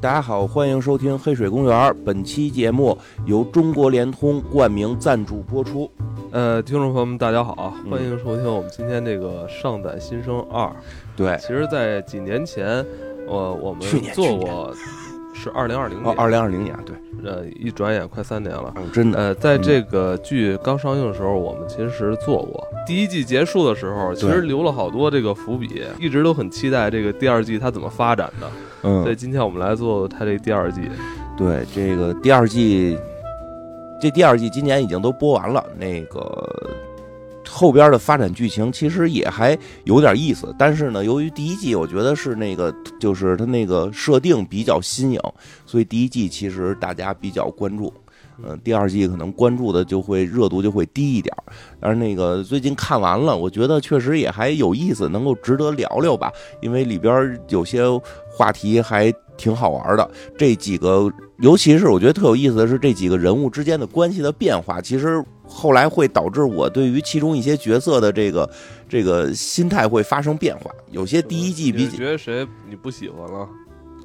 大家好，欢迎收听《黑水公园》。本期节目由中国联通冠名赞助播出。呃，听众朋友们，大家好，嗯欢迎收听我们今天这个《上载新生二》。对，其实，在几年前，呃，我们做过，是二零二零哦，年，二零二零年，对，呃，一转眼快三年了。嗯，真的，呃，在这个剧刚上映的时候，我们其实做过。第一季结束的时候，其实留了好多这个伏笔，一直都很期待这个第二季它怎么发展的。嗯所以，今天我们来做它这第二季。对，这个第二季，这第二季今年已经都播完了，那个后边的发展剧情其实也还有点意思，但是呢，由于第一季我觉得是那个就是它那个设定比较新颖，所以第一季其实大家比较关注。嗯，第二季可能关注的就会热度就会低一点儿，但是那个最近看完了，我觉得确实也还有意思，能够值得聊聊吧，因为里边有些话题还挺好玩的。这几个，尤其是我觉得特有意思的是这几个人物之间的关系的变化，其实后来会导致我对于其中一些角色的这个这个心态会发生变化。有些第一季比你觉得谁你不喜欢了？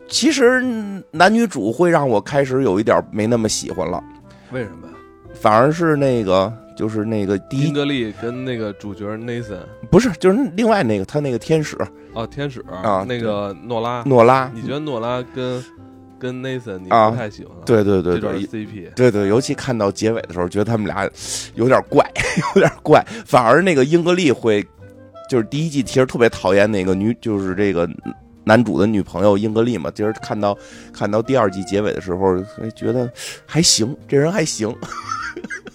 其实男女主会让我开始有一点没那么喜欢了，为什么呀？反而是那个就是那个第一英格丽跟那个主角 Nathan 不是就是另外那个他那个天使哦，天使啊那个诺拉，诺拉，你觉得诺拉跟跟 Nathan 你啊不太喜欢？，对对对对。CP 对对，尤其看到结尾的时候，觉得他们俩有点怪，有点怪。反而那个英格丽会，就是第一季其实特别讨厌那个女，就是这个男主的女朋友英格丽嘛。今儿看到看到第二季结尾的时候，哎觉得还行，这人还行，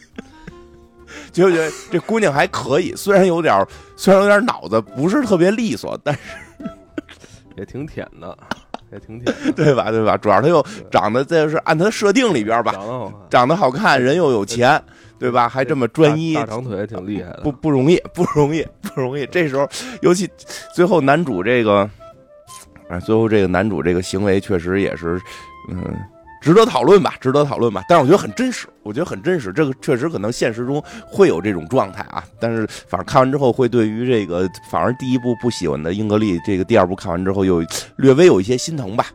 觉不觉得这姑娘还可以，虽然有点虽然有点脑子不是特别利索，但是 也挺舔的，也挺舔，对吧对吧？主要她又长得这是按她设定里边吧，长得好看，人又有钱，对吧？还这么专一，大大长腿挺厉害的。不不容易，不容易，不容易。这时候，尤其最后男主这个，啊，最后这个男主这个行为确实也是，嗯，值得讨论吧，值得讨论吧。但是我觉得很真实，我觉得很真实。这个确实可能现实中会有这种状态啊。但是反正看完之后，会对于这个反而第一部不喜欢的英格丽，这个第二部看完之后又略微有一些心疼吧。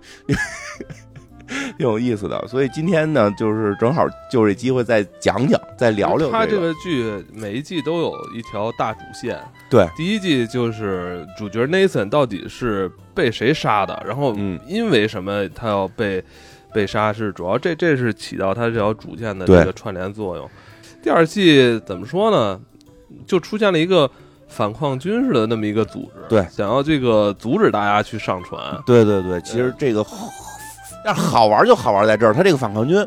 挺有意思的，所以今天呢，就是正好就这机会再讲讲，再聊聊、这他这个剧每一季都有一条大主线。对，第一季就是主角 Nathan 到底是被谁杀的，然后嗯因为什么他要被被杀，是主要这这是起到他这条主线的这个串联作用。第二季怎么说呢？就出现了一个反抗军事的那么一个组织，对想要这个阻止大家去上船。对对对，其实这个好，但是好玩就好玩在这儿，他这个反抗军，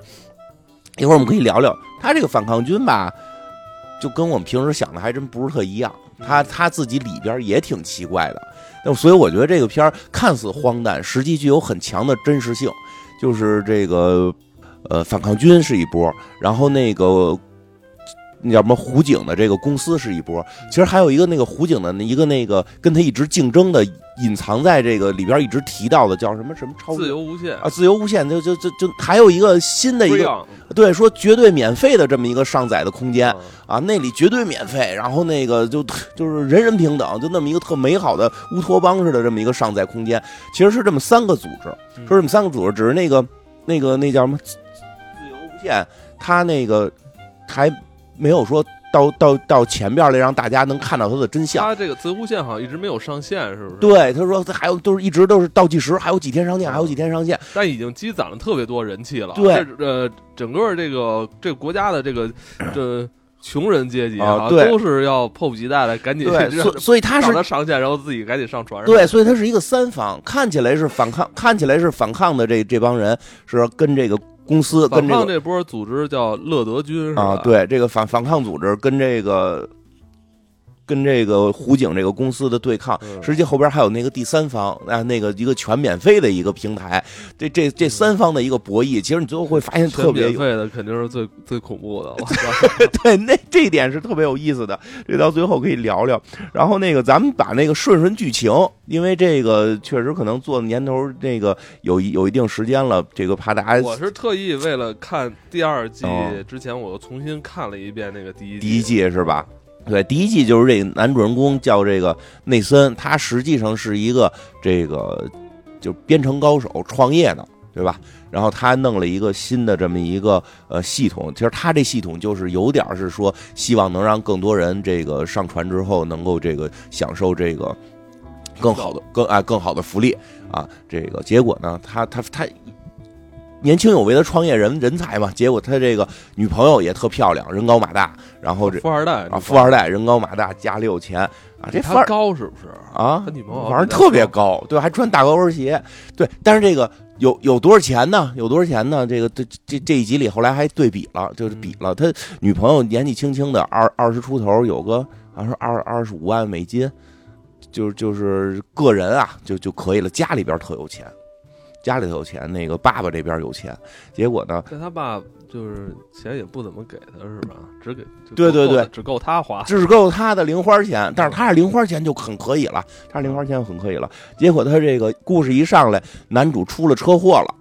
一会儿我们可以聊聊他这个反抗军吧，就跟我们平时想的还真不是特一样。他他自己里边也挺奇怪的，那所以我觉得这个片儿看似荒诞，实际具有很强的真实性。就是这个呃，反抗军是一波，然后那个那叫什么湖警的这个公司是一波，其实还有一个那个湖警的一个那个跟他一直竞争的，隐藏在这个里边一直提到的叫什么什么超自由无限。啊，自由无限，就就就就还有一个新的一个对说绝对免费的这么一个上载的空间。嗯。啊，那里绝对免费，然后那个就就是人人平等，就那么一个特美好的乌托邦似的这么一个上载空间，其实是这么三个组织，嗯。说这么三个组织，只是那个那个那叫什么？自自由无限，他那个还没有说到到到前边来让大家能看到它的真相。他这个自由无限好像一直没有上线，是不是？对，他说还有都是一直都是倒计时，还有几天上线，嗯还有几天上线。但已经积攒了特别多人气了。对呃，整个这个这个国家的这个这穷人阶级啊对都是要迫不及待的赶紧对，所所以他是让他上线，然后自己赶紧上船。对，所以他是一个三方，看起来是反抗，看起来是反抗的这这帮人是跟这个公司反跟这个抗这波组织叫乐德军是吧？啊，，对这个反反抗组织跟这个跟这个湖景这个公司的对抗，嗯实际后边还有那个第三方啊，那个一个全免费的一个平台，这这这三方的一个博弈，其实你最后会发现特别免费的肯定是最最恐怖的。我操！对，那这一点是特别有意思的，这到最后可以聊聊。然后那个，咱们把那个顺顺剧情，因为这个确实可能做的年头那个有一有一定时间了，这个怕大家我是特意为了看第二季哦之前，我又重新看了一遍那个第一第一季是吧？对，第一季就是这个男主人公叫这个内森，他实际上是一个这个就编程高手创业的，对吧？然后他弄了一个新的这么一个呃系统，其实他这系统就是有点是说，希望能让更多人这个上传之后能够这个享受这个更好的更啊更好的福利啊。这个结果呢，他他他年轻有为的创业人人才嘛，结果他这个女朋友也特漂亮，人高马大，然后这富二代啊富二代人高马大，家里有钱啊，这富他二高是不是？啊他女朋友反正特别高，对，还穿大高跟鞋，对。但是这个有有多少钱呢？有多少钱呢？这个这这这一集里后来还对比了，就是比了他女朋友年纪轻轻的二二十出头，有个好像是二二十五万美金，就是就是个人啊，就就可以了。家里边特有钱，家里头有钱，那个爸爸这边有钱，结果呢，但他爸就是钱也不怎么给他，是吧？只给对对对只够他花。只够他的零花钱，但是他是零花钱就很可以了，他是零花钱很可以了。结果他这个故事一上来，男主出了车祸了，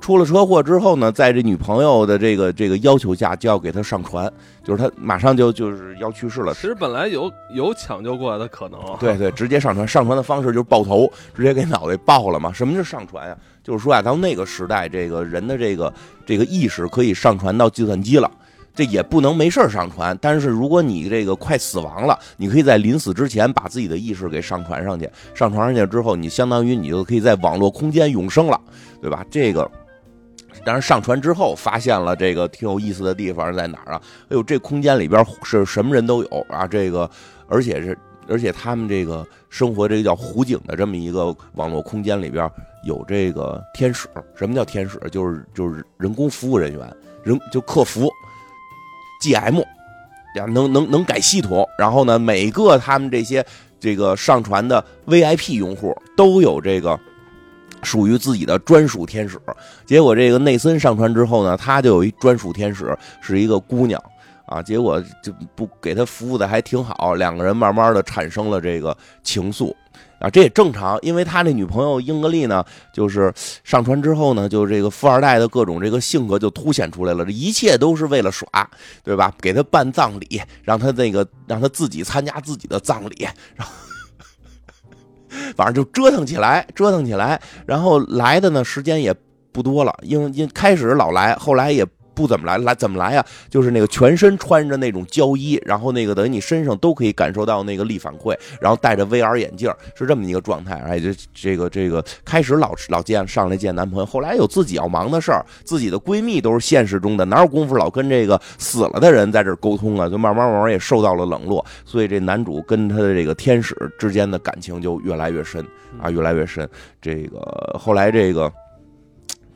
出了车祸之后呢，在这女朋友的这个这个要求下，就要给他上传，就是他马上就就是要去世了其。实本来有有抢救过来的可能，对对，直接上传，上传的方式就是爆头，直接给脑袋爆了嘛。什么是上传呀、就是说啊，到那个时代，这个人的这个这个意识可以上传到计算机了。这也不能没事儿上传，但是如果你这个快死亡了，你可以在临死之前把自己的意识给上传上去，上传上去之后，你相当于你就可以在网络空间永生了，对吧？这个，当然上传之后发现了这个挺有意思的地方在哪儿啊？哎呦，这空间里边是什么人都有啊！这个，而且是而且他们这个生活这个叫湖景的这么一个网络空间里边有这个天使。什么叫天使？就是就是人工服务人员，人就客服，GM，呀，能能能改系统。然后呢，每个他们这些这个上传的 VIP 用户都有这个。属于自己的专属天使，结果这个内森上传之后呢，他就有一专属天使，是一个姑娘啊。结果就不给他服务的还挺好，两个人慢慢的产生了这个情愫啊，这也正常，因为他那女朋友英格丽呢，就是上传之后呢，就这个富二代的各种这个性格就凸显出来了，这一切都是为了耍，对吧？给他办葬礼，让他那个让他自己参加自己的葬礼，然后。反正就折腾起来，折腾起来，然后来的呢时间也不多了，因为因开始老来，后来也不怎么来，来怎么来呀？就是那个全身穿着那种胶衣，然后那个等于你身上都可以感受到那个力反馈，然后戴着 VR 眼镜，是这么一个状态。哎，这这个这个开始老老见上来见男朋友，后来有自己要忙的事儿，自己的闺蜜都是现实中的，哪有功夫老跟这个死了的人在这沟通啊？就慢慢慢慢也受到了冷落，所以这男主跟他的这个天使之间的感情就越来越深啊，越来越深。这个后来这个。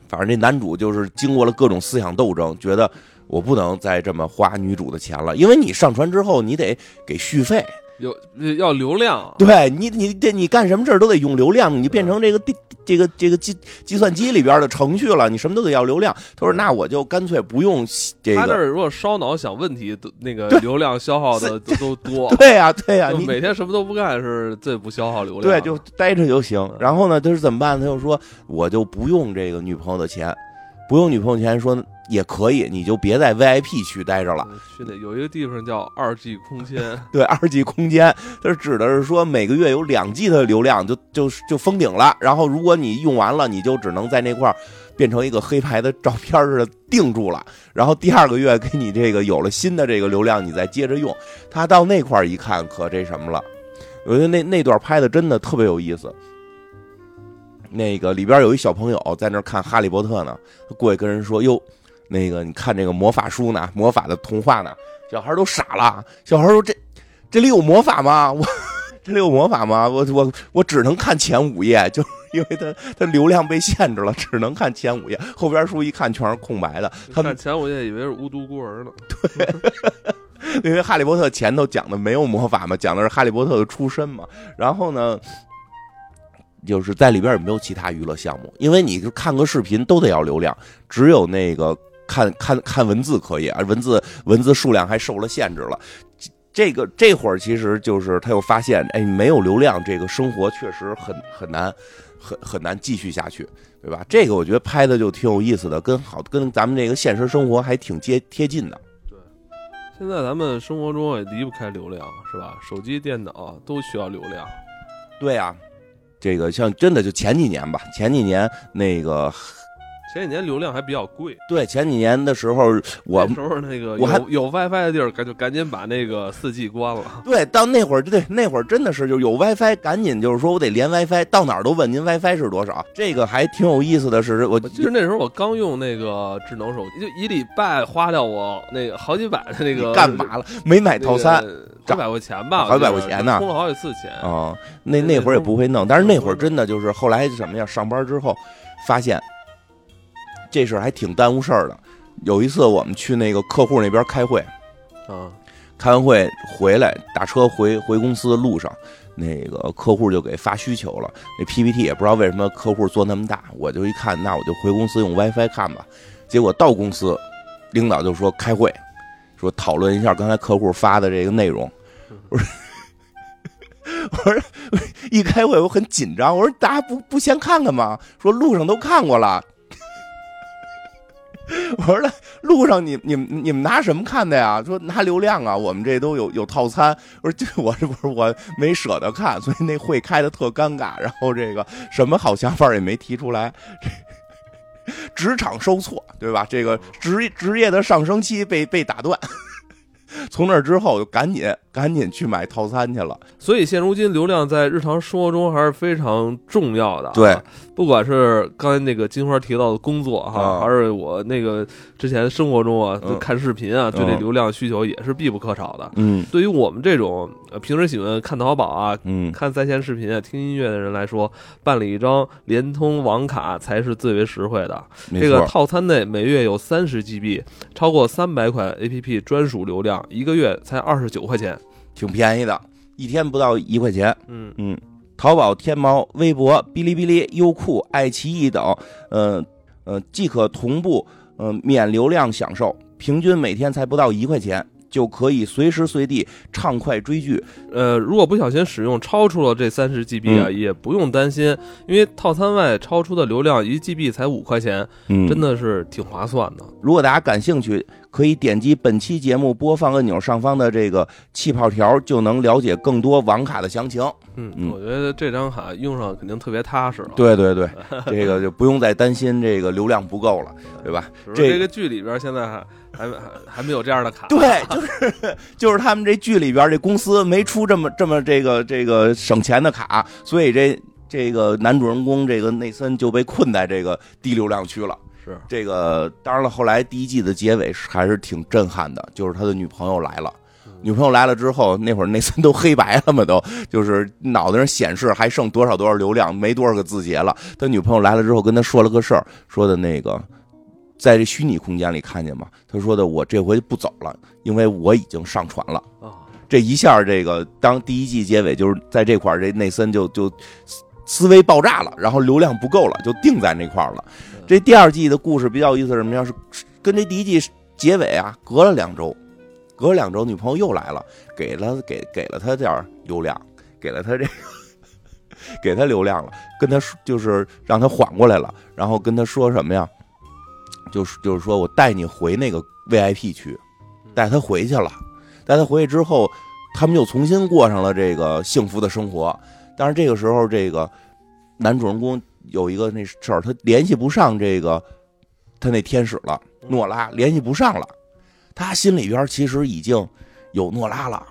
反正这男主就是经过了各种思想斗争，觉得我不能再这么花女主的钱了，因为你上船之后你得给续费，有要流量，对你你这你干什么事儿都得用流量，你变成这个地这个这个计计算机里边的程序了，你什么都得要流量。他说那我就干脆不用这个，他这儿如果烧脑想问题，那个流量消耗的都都多。对呀对呀，你每天什么都不干是最不消耗流量对。就待着就行。然后呢，他是怎么办？他就说我就不用这个女朋友的钱，不用女朋友钱，说也可以，你就别在 VIP 区待着了。嗯去那有一个地方叫二 G 空间，对，二 G 空间，它是指的是说每个月有两 G 的流量就就就封顶了，然后如果你用完了，你就只能在那块儿变成一个黑白的照片似的定住了，然后第二个月给你这个有了新的这个流量，你再接着用。他到那块儿一看，可这什么了？我觉得那那段拍的真的特别有意思。那个里边有一小朋友在那看《哈利波特》呢，他过去跟人说：“哟，那个你看这个魔法书呢，魔法的童话呢。”小孩都傻了，小孩说：“这这里有魔法吗？我这里有魔法吗？我我我只能看前五页，就是因为他他流量被限制了，只能看前五页，后边书一看全是空白的。他们看前五页以为是无毒孤儿呢。对 因为《哈利波特》前头讲的没有魔法嘛，讲的是哈利波特的出身嘛。然后呢，就是在里边也没有其他娱乐项目，因为你就看个视频都得要流量，只有那个看看看文字可以而，文字文字数量还受了限制了。这个这会儿其实就是他又发现，哎，没有流量，这个生活确实很很难，很很难继续下去，对吧？这个我觉得拍的就挺有意思的，跟好跟咱们这个现实生活还挺接贴近的。对现在咱们生活中也离不开流量，是吧？手机、电脑都需要流量。对呀、这个像真的就前几年吧，前几年那个前几年流量还比较贵，对，前几年的时候，我那时候那个我还有有 WiFi 的地儿，赶就赶紧把那个四 G 关了。对到那会儿，对那会儿真的是就有 WiFi，赶紧就是说我得连 WiFi，到哪儿都问您 WiFi 是多少。这个还挺有意思的是，我我记得那时候我刚用那个智能手机，就一礼拜花掉我那个好几百的那个干嘛了？没买套餐那个好几百块钱吧，好几百块钱呢充了好几次钱。啊、那那会儿也不会弄，但是那会儿真的就是后来什么呀？上班之后发现这事儿还挺耽误事儿的。有一次我们去那个客户那边开会，啊，开完会回来打车回回公司的路上，那个客户就给发需求了。那 PPT 也不知道为什么客户做那么大，我就一看，那我就回公司用 WiFi 看吧。结果到公司，领导就说开会，说讨论一下刚才客户发的这个内容。我说，我说一开会我很紧张，我说大家不不先看看吗？说路上都看过了。我说那路上你你们你们拿什么看的呀？说拿流量啊，我们这都有有套餐。我说这我这不是我没舍得看，所以那会开的特尴尬，然后这个什么好想法也没提出来，职场受挫，对吧？这个职职业的上升期被被打断。从那之后就赶紧赶紧去买套餐去了。所以现如今流量在日常生活中还是非常重要的、啊。对，不管是刚才那个金花提到的工作哈，啊还是我那个之前生活中啊，嗯就看视频啊，对这嗯流量需求也是必不可少的。嗯对于我们这种呃平时喜欢看淘宝啊、嗯，看在线视频啊、听音乐的人来说，办理一张联通网卡才是最为实惠的。没这个。套餐内每月有三十 GB，超过三百款 APP 专属流量，一个月才二十九块钱。挺便宜的，一天不到一块钱。嗯，嗯，淘宝、天猫、微博、哔哩哔哩、优酷、爱奇艺等，呃呃，即可同步呃免流量享受，平均每天才不到一块钱，就可以随时随地畅快追剧。呃，如果不小心使用超出了这三十 GB 啊，嗯也不用担心，因为套餐外超出的流量一 GB 才五块钱，嗯真的是挺划算的。如果大家感兴趣，可以点击本期节目播放按钮上方的这个气泡条，就能了解更多网卡的详情。嗯，嗯我觉得这张卡用上肯定特别踏实了。，对对对，这个就不用再担心这个流量不够了，对吧？这个剧里边现在还还还还没有这样的卡。对，就是就是他们这剧里边这公司没出这么这么这个这个省钱的卡，所以这这个男主人公这个内森就被困在这个低流量区了。是，这个当然了，后来第一季的结尾是还是挺震撼的，就是他的女朋友来了。女朋友来了之后，那会儿内森都黑白了嘛，都就是脑袋上显示还剩多少多少流量，没多少个字节了。他女朋友来了之后，跟他说了个事儿，说的那个在这虚拟空间里看见嘛，他说的我这回不走了，因为我已经上传了。啊，这一下，这个当第一季结尾就是在这块儿，这内森就就思思维爆炸了，然后流量不够了，就定在那块儿了。这第二季的故事比较有意思，什么呀？是跟这第一季结尾啊，隔了两周，隔了两周，女朋友又来了，给了给给了他点儿流量，给了他这个给他流量了，跟他说就是让他缓过来了，然后跟他说什么呀？就是就是说我带你回那个 VIP 区，带他回去了，带他回去之后，他们又重新过上了这个幸福的生活。但是这个时候，这个男主人公有一个那事儿，他联系不上这个他那天使了，诺拉联系不上了。他心里边其实已经有诺拉了，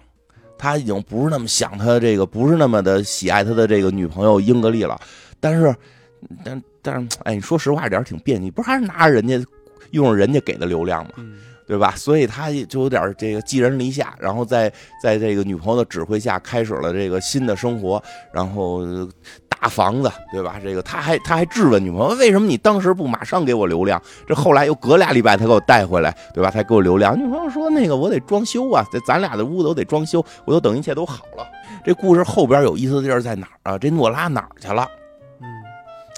他已经不是那么想他这个，不是那么的喜爱他的这个女朋友英格丽了。但是，但但是，哎，你说实话，有点挺别扭，不是还是拿着人家用着人家给的流量吗？嗯，对吧？所以他就有点这个寄人篱下，然后在在这个女朋友的指挥下，开始了这个新的生活，然后呃大房子，对吧？这个他还他还质问女朋友，为什么你当时不马上给我流量？这后来又隔俩礼拜才给我带回来，对吧？才给我流量。女朋友说那个我得装修啊，这咱俩的屋子我得装修，我都等一切都好了。这故事后边有意思的地儿在哪儿啊？这诺拉哪儿去了？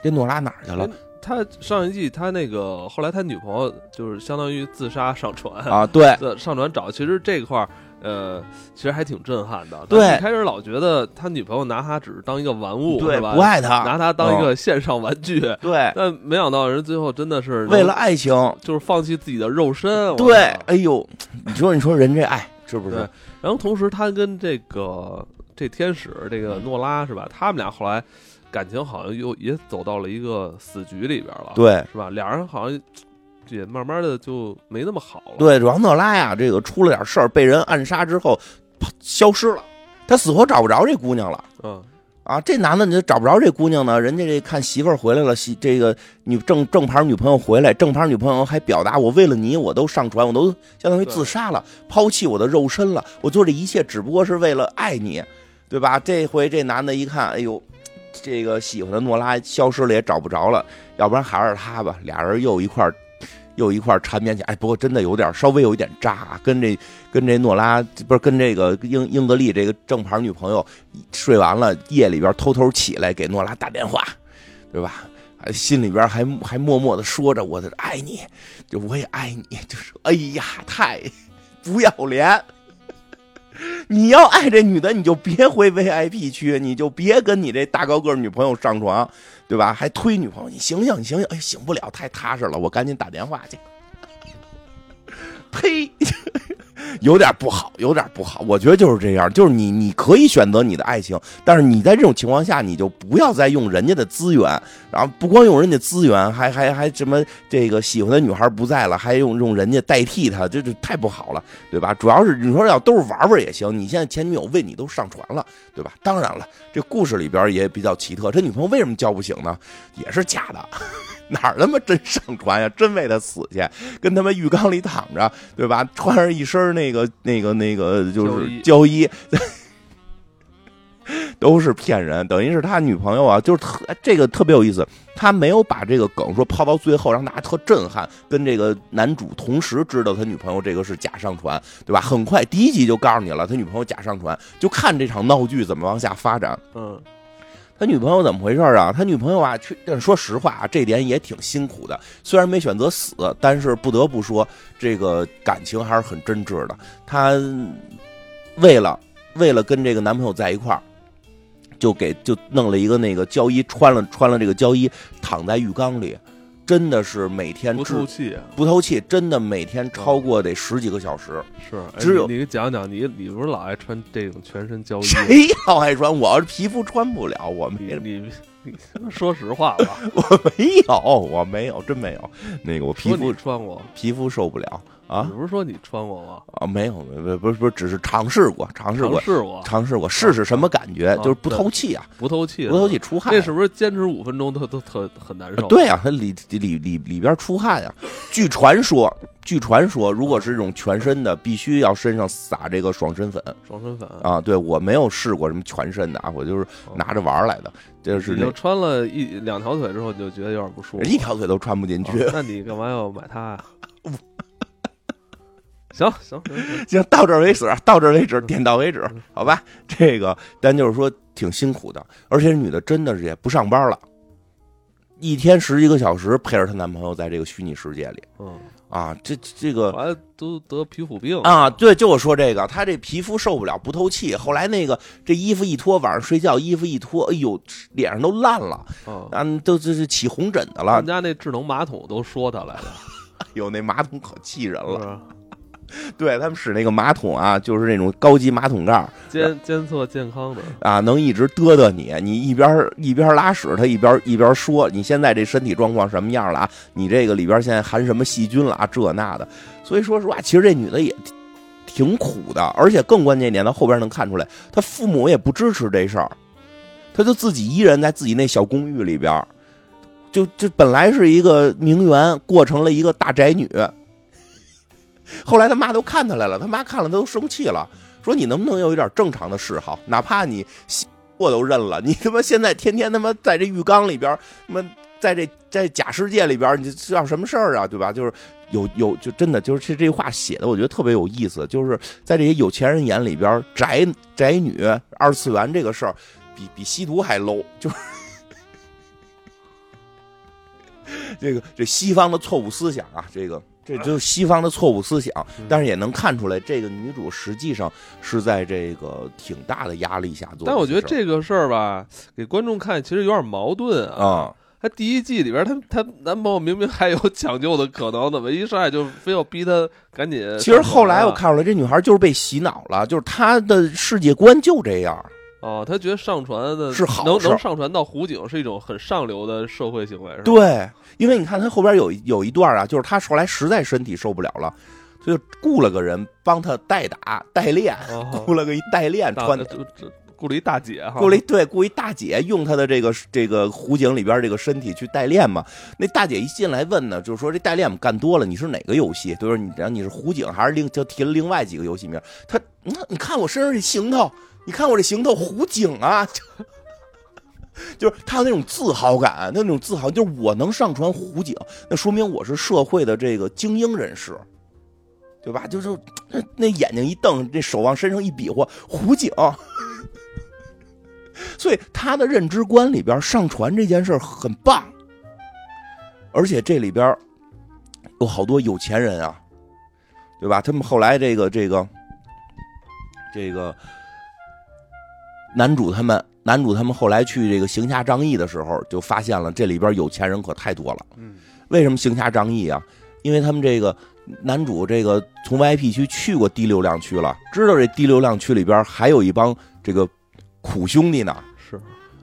嗯。这诺拉哪儿去了？他上一季他那个后来他女朋友就是相当于自杀上船，啊，对，上船找，其实这块儿呃，其实还挺震撼的。对一开始老觉得他女朋友拿他只是当一个玩物，对，吧不？爱他，拿他当一个线上玩具，嗯对，但没想到人最后真的是为了爱情，就是放弃自己的肉身。对操，哎呦，你说你说人这爱是不是？然后同时他跟这个这天使这个诺拉是吧？他们俩后来感情好像又也走到了一个死局里边了，对是吧？俩人好像也慢慢的就没那么好了。对，王诺拉呀，这个出了点事儿，被人暗杀之后消失了，他死活找不着这姑娘了。嗯，啊，这男的你就找不着这姑娘呢，人家这看媳妇儿回来了，媳这个女正正牌女朋友回来，正牌女朋友还表达我为了你我都上船，我都相当于自杀了，抛弃我的肉身了，我做这一切只不过是为了爱你，对吧？这回这男的一看，哎呦，这个喜欢的诺拉消失了也找不着了，要不然还是他吧，俩人又一块。又一块缠绵起来，哎，不过真的有点稍微有一点渣啊，跟这跟这诺拉不是跟这个英英格丽这个正牌女朋友睡完了，夜里边偷偷起来给诺拉打电话，对吧？还心里边还还默默的说着我的爱你，就我也爱你，就是哎呀，太不要脸！你要爱这女的，你就别回 VIP 区，你就别跟你这大高个女朋友上床，对吧？还推女朋友，你醒醒，你醒醒！哎，醒不了，太踏实了，我赶紧打电话去。呸！有点不好，有点不好。我觉得就是这样，就是你你可以选择你的爱情，但是你在这种情况下，你就不要再用人家的资源，然后不光用人家资源，还还还什么这个喜欢的女孩不在了，还用用人家代替他，这这太不好了，对吧？主要是你说要都是玩玩也行，你现在前女友为你都上船了，对吧？当然了，这故事里边也比较奇特，这女朋友为什么叫不醒呢？也是假的。哪儿他妈真上船呀？真为他死去，跟他妈浴缸里躺着，对吧？穿上一身那个、那个、那个，就是胶衣，都是骗人。等于是他女朋友啊，就是特这个特别有意思，他没有把这个梗说抛到最后，让大家特震撼，跟这个男主同时知道他女朋友这个是假上船，对吧？很快第一集就告诉你了，他女朋友假上船，就看这场闹剧怎么往下发展。嗯。他女朋友怎么回事啊？他女朋友啊，去，但说实话啊，这点也挺辛苦的。虽然没选择死，但是不得不说，这个感情还是很真挚的。他为了为了跟这个男朋友在一块儿，就给就弄了一个那个胶衣，穿了穿了这个胶衣，躺在浴缸里。真的是每天不透气，不透气，真的每天超过得十几个小时。是，只有你给讲讲，你你不是老爱穿这种全身胶衣？谁老爱穿？我皮肤穿不了，我没。你你说实话吧，我没有，我没有，真没有。那个我皮肤穿过，皮肤受不了。啊，你不是说你穿过吗？啊，没有，没，没不是不是，只是尝试过，尝试过，试过，尝试过，试试什么感觉，就是不透气啊，不透气，不透气出汗，那是不是坚持五分钟都都特很难受？对啊，它里里里里边出汗呀。据传说，据传说，如果是这种全身的，必须要身上撒这个爽身粉，爽身粉啊。对我没有试过什么全身的啊，我就是拿着玩来的。就是你穿了一两条腿之后，你就觉得有点不舒服，一条腿都穿不进去。那你干嘛要买它呀？行行行行，到这儿为止，到这儿为止，点到为止，好吧？这个，咱就是说挺辛苦的，而且女的真的是也不上班了，一天十几个小时陪着她男朋友在这个虚拟世界里。嗯啊，这这个都得皮肤病啊。对，就我说这个，她这皮肤受不了，不透气。后来那个这衣服一脱，晚上睡觉衣服一脱，哎呦，脸上都烂了，啊，都这是起红疹子了。人家那智能马桶都说她来了，哎呦，那马桶可气人了。对他们使那个马桶啊，就是那种高级马桶盖，监监测健康的啊，能一直嘚嘚你，你一边一边拉屎，他一边一边说你现在这身体状况什么样了啊？你这个里边现在含什么细菌了啊？这那的，所以说实话，其实这女的也挺苦的，而且更关键一点，到后边能看出来，她父母也不支持这事儿，她就自己一人在自己那小公寓里边，就就本来是一个名媛，过成了一个大宅女。后来他妈都看他来了，他妈看了他都生气了，说你能不能有一点正常的嗜好？哪怕你我都认了，你他妈现在天天他妈在这浴缸里边，他妈在这在假世界里边，你知道什么事儿啊？对吧？就是有有就真的就是这这话写的，我觉得特别有意思。就是在这些有钱人眼里边，宅宅女二次元这个事儿，比比吸毒还 low，就是 这个这西方的错误思想啊，这个。这就是西方的错误思想，但是也能看出来，这个女主实际上是在这个挺大的压力下做。但我觉得这个事儿吧，给观众看其实有点矛盾啊。她第一季里边，她她男朋友明明还有抢救的可能，怎么一上来就非要逼她赶紧？其实后来我看出来，这女孩就是被洗脑了，就是她的世界观就这样。哦，他觉得上传的是好，能能上传到湖景是一种很上流的社会行为，是吧？对，因为你看他后边有有一段啊，就是他后来实在身体受不了了，就雇了个人帮他代打代练，雇了个一代练穿。雇了一大姐哈，雇了一对雇一大姐用他的这个这个湖景里边这个身体去代练嘛。那大姐一进来问呢，就是说这代练我干多了，你是哪个游戏？就是你，然后你是湖景还是另就提了另外几个游戏名？他，你看我身上这行头，你看我这行头湖景啊，就是他有那种自豪感，那种自豪就是我能上传湖景，那说明我是社会的这个精英人士，对吧？就是那眼睛一瞪，这手往身上一比划，湖景。所以他的认知观里边，上传这件事很棒，而且这里边有好多有钱人啊，对吧？他们后来这个这个这个男主他们男主他们后来去这个行侠仗义的时候，就发现了这里边有钱人可太多了。嗯，为什么行侠仗义啊？因为他们这个男主这个从 VIP 区去过低流量区了，知道这低流量区里边还有一帮这个。苦兄弟呢？是，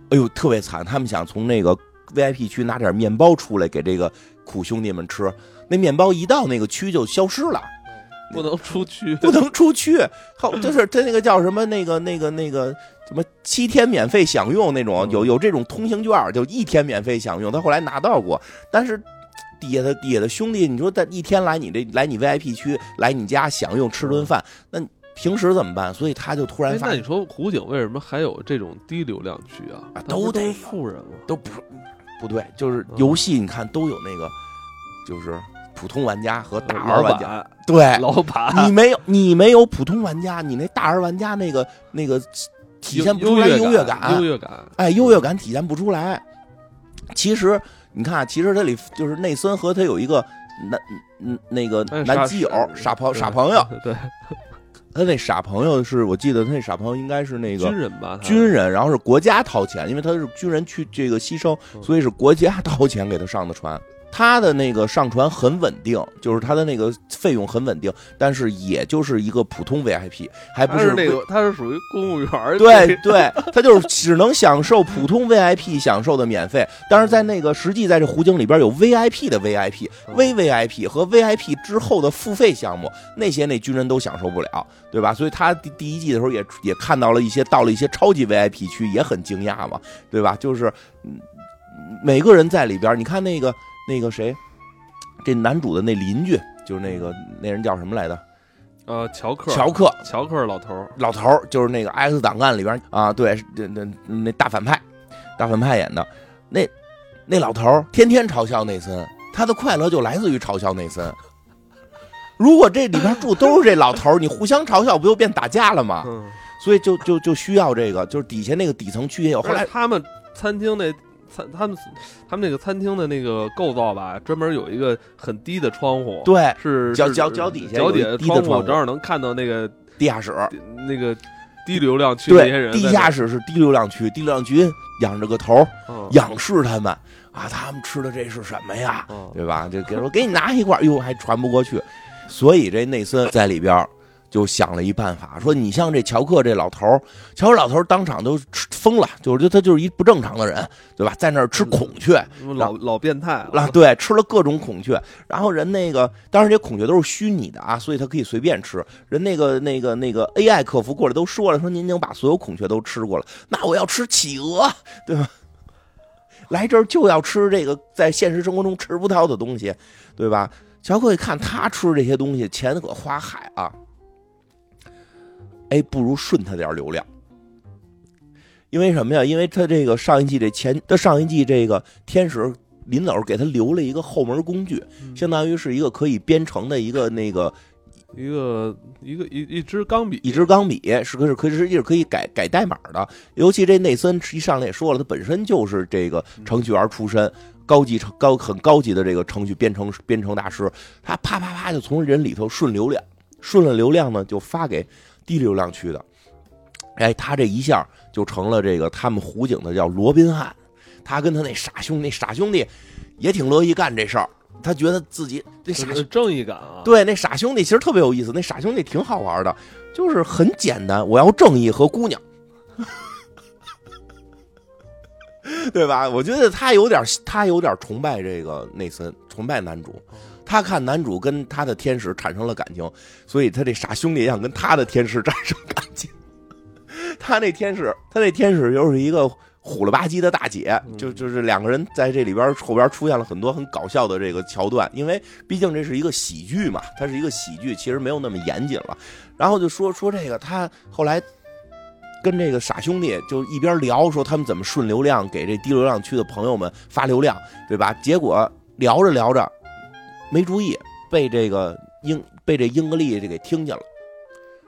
哎呦，特别惨。他们想从那个 VIP 区拿点面包出来给这个苦兄弟们吃，那面包一到那个区就消失了，不能出去，不能出去。好，就是他那个叫什么那个那个那个什么七天免费享用那种，有有这种通行券，就一天免费享用。他后来拿到过，但是底下的底下的兄弟，你说他一天来你这来你 VIP 区来你家享用吃顿饭，那。平时怎么办？所以他就突然发。那你说湖景为什么还有这种低流量区啊？都得富人了？都不不对，就是游戏你看都有那个，就是普通玩家和大 R 玩家。对，老板，你没有你没有普通玩家，你那大 R 玩家那个那个体现不出来优越感，优越感，哎，优越感体现不出来。其实你看，其实这里就是内森和他有一个男嗯那个男基友傻朋傻朋友，对。他那傻朋友是我记得，他那傻朋友应该是那个军人吧？军人，然后是国家掏钱，因为他是军人去这个牺牲，所以是国家掏钱给他上的船。他的那个上传很稳定，就是他的那个费用很稳定，但是也就是一个普通 VIP，还不是那个，他是属于公务员对对，他就是只能享受普通 VIP 享受的免费，但是在那个实际在这湖景里边有 VIP 的 VIP、VVIP 和 VIP 之后的付费项目，那些那军人都享受不了，对吧？所以他第第一季的时候也也看到了一些到了一些超级 VIP 区，也很惊讶嘛，对吧？就是嗯，每个人在里边，你看那个。那个谁，这男主的那邻居就是那个那人叫什么来着？呃，乔克。乔克，乔克老头老头就是那个《X 档案》里边啊，对，那那那大反派，大反派演的那那老头天天嘲笑内森，他的快乐就来自于嘲笑内森。如果这里边住都是这老头你互相嘲笑，不就变打架了吗？所以就就就需要这个，就是底下那个底层区也有。后来他们餐厅那。餐他们他们那个餐厅的那个构造吧，专门有一个很低的窗户，对，是脚脚脚底下脚底下窗户，正好能看到那个地下室，那个低流量区那些人。地下室是低流量区，低流量区仰着个头，仰视他们啊，他们吃的这是什么呀？对吧？就给说给你拿一块，哟，还传不过去，所以这内森在里边。就想了一办法，说你像这乔克这老头儿，乔克老头儿当场都吃疯了，就是他就是一不正常的人，对吧？在那儿吃孔雀，老老变态啊！对，吃了各种孔雀，然后人那个当然这孔雀都是虚拟的啊，所以他可以随便吃。人那个那个那个 AI 客服过来都说了，说您已经把所有孔雀都吃过了，那我要吃企鹅，对吧？来这儿就要吃这个在现实生活中吃不到的东西，对吧？乔克一看他吃这些东西，钱可花海啊！哎，不如顺他点流量，因为什么呀？因为他这个上一季这前，他上一季这个天使临走给他留了一个后门工具，相当于是一个可以编程的一个那个一个一个一一支钢笔，一支钢笔是可是可是是可以改改代码的。尤其这内森一上来也说了，他本身就是这个程序员出身，高级程高很高级的这个程序编程编程大师，他啪啪啪就从人里头顺流量，顺了流量呢就发给。低流量区的，哎，他这一下就成了这个他们湖景的叫罗宾汉。他跟他那傻兄弟，傻兄弟也挺乐意干这事儿。他觉得自己那傻正义感啊，对，那傻兄弟其实特别有意思。那傻兄弟挺好玩的，就是很简单，我要正义和姑娘。对吧？我觉得他有点，他有点崇拜这个内森，崇拜男主。他看男主跟他的天使产生了感情，所以他这傻兄弟想跟他的天使产生感情。他那天使，他那天使又是一个虎了吧唧的大姐，就就是两个人在这里边后边出现了很多很搞笑的这个桥段，因为毕竟这是一个喜剧嘛，它是一个喜剧，其实没有那么严谨了。然后就说说这个，他后来跟这个傻兄弟就一边聊，说他们怎么顺流量给这低流量区的朋友们发流量，对吧？结果聊着聊着没注意，被这个英被这英格丽这给听见了。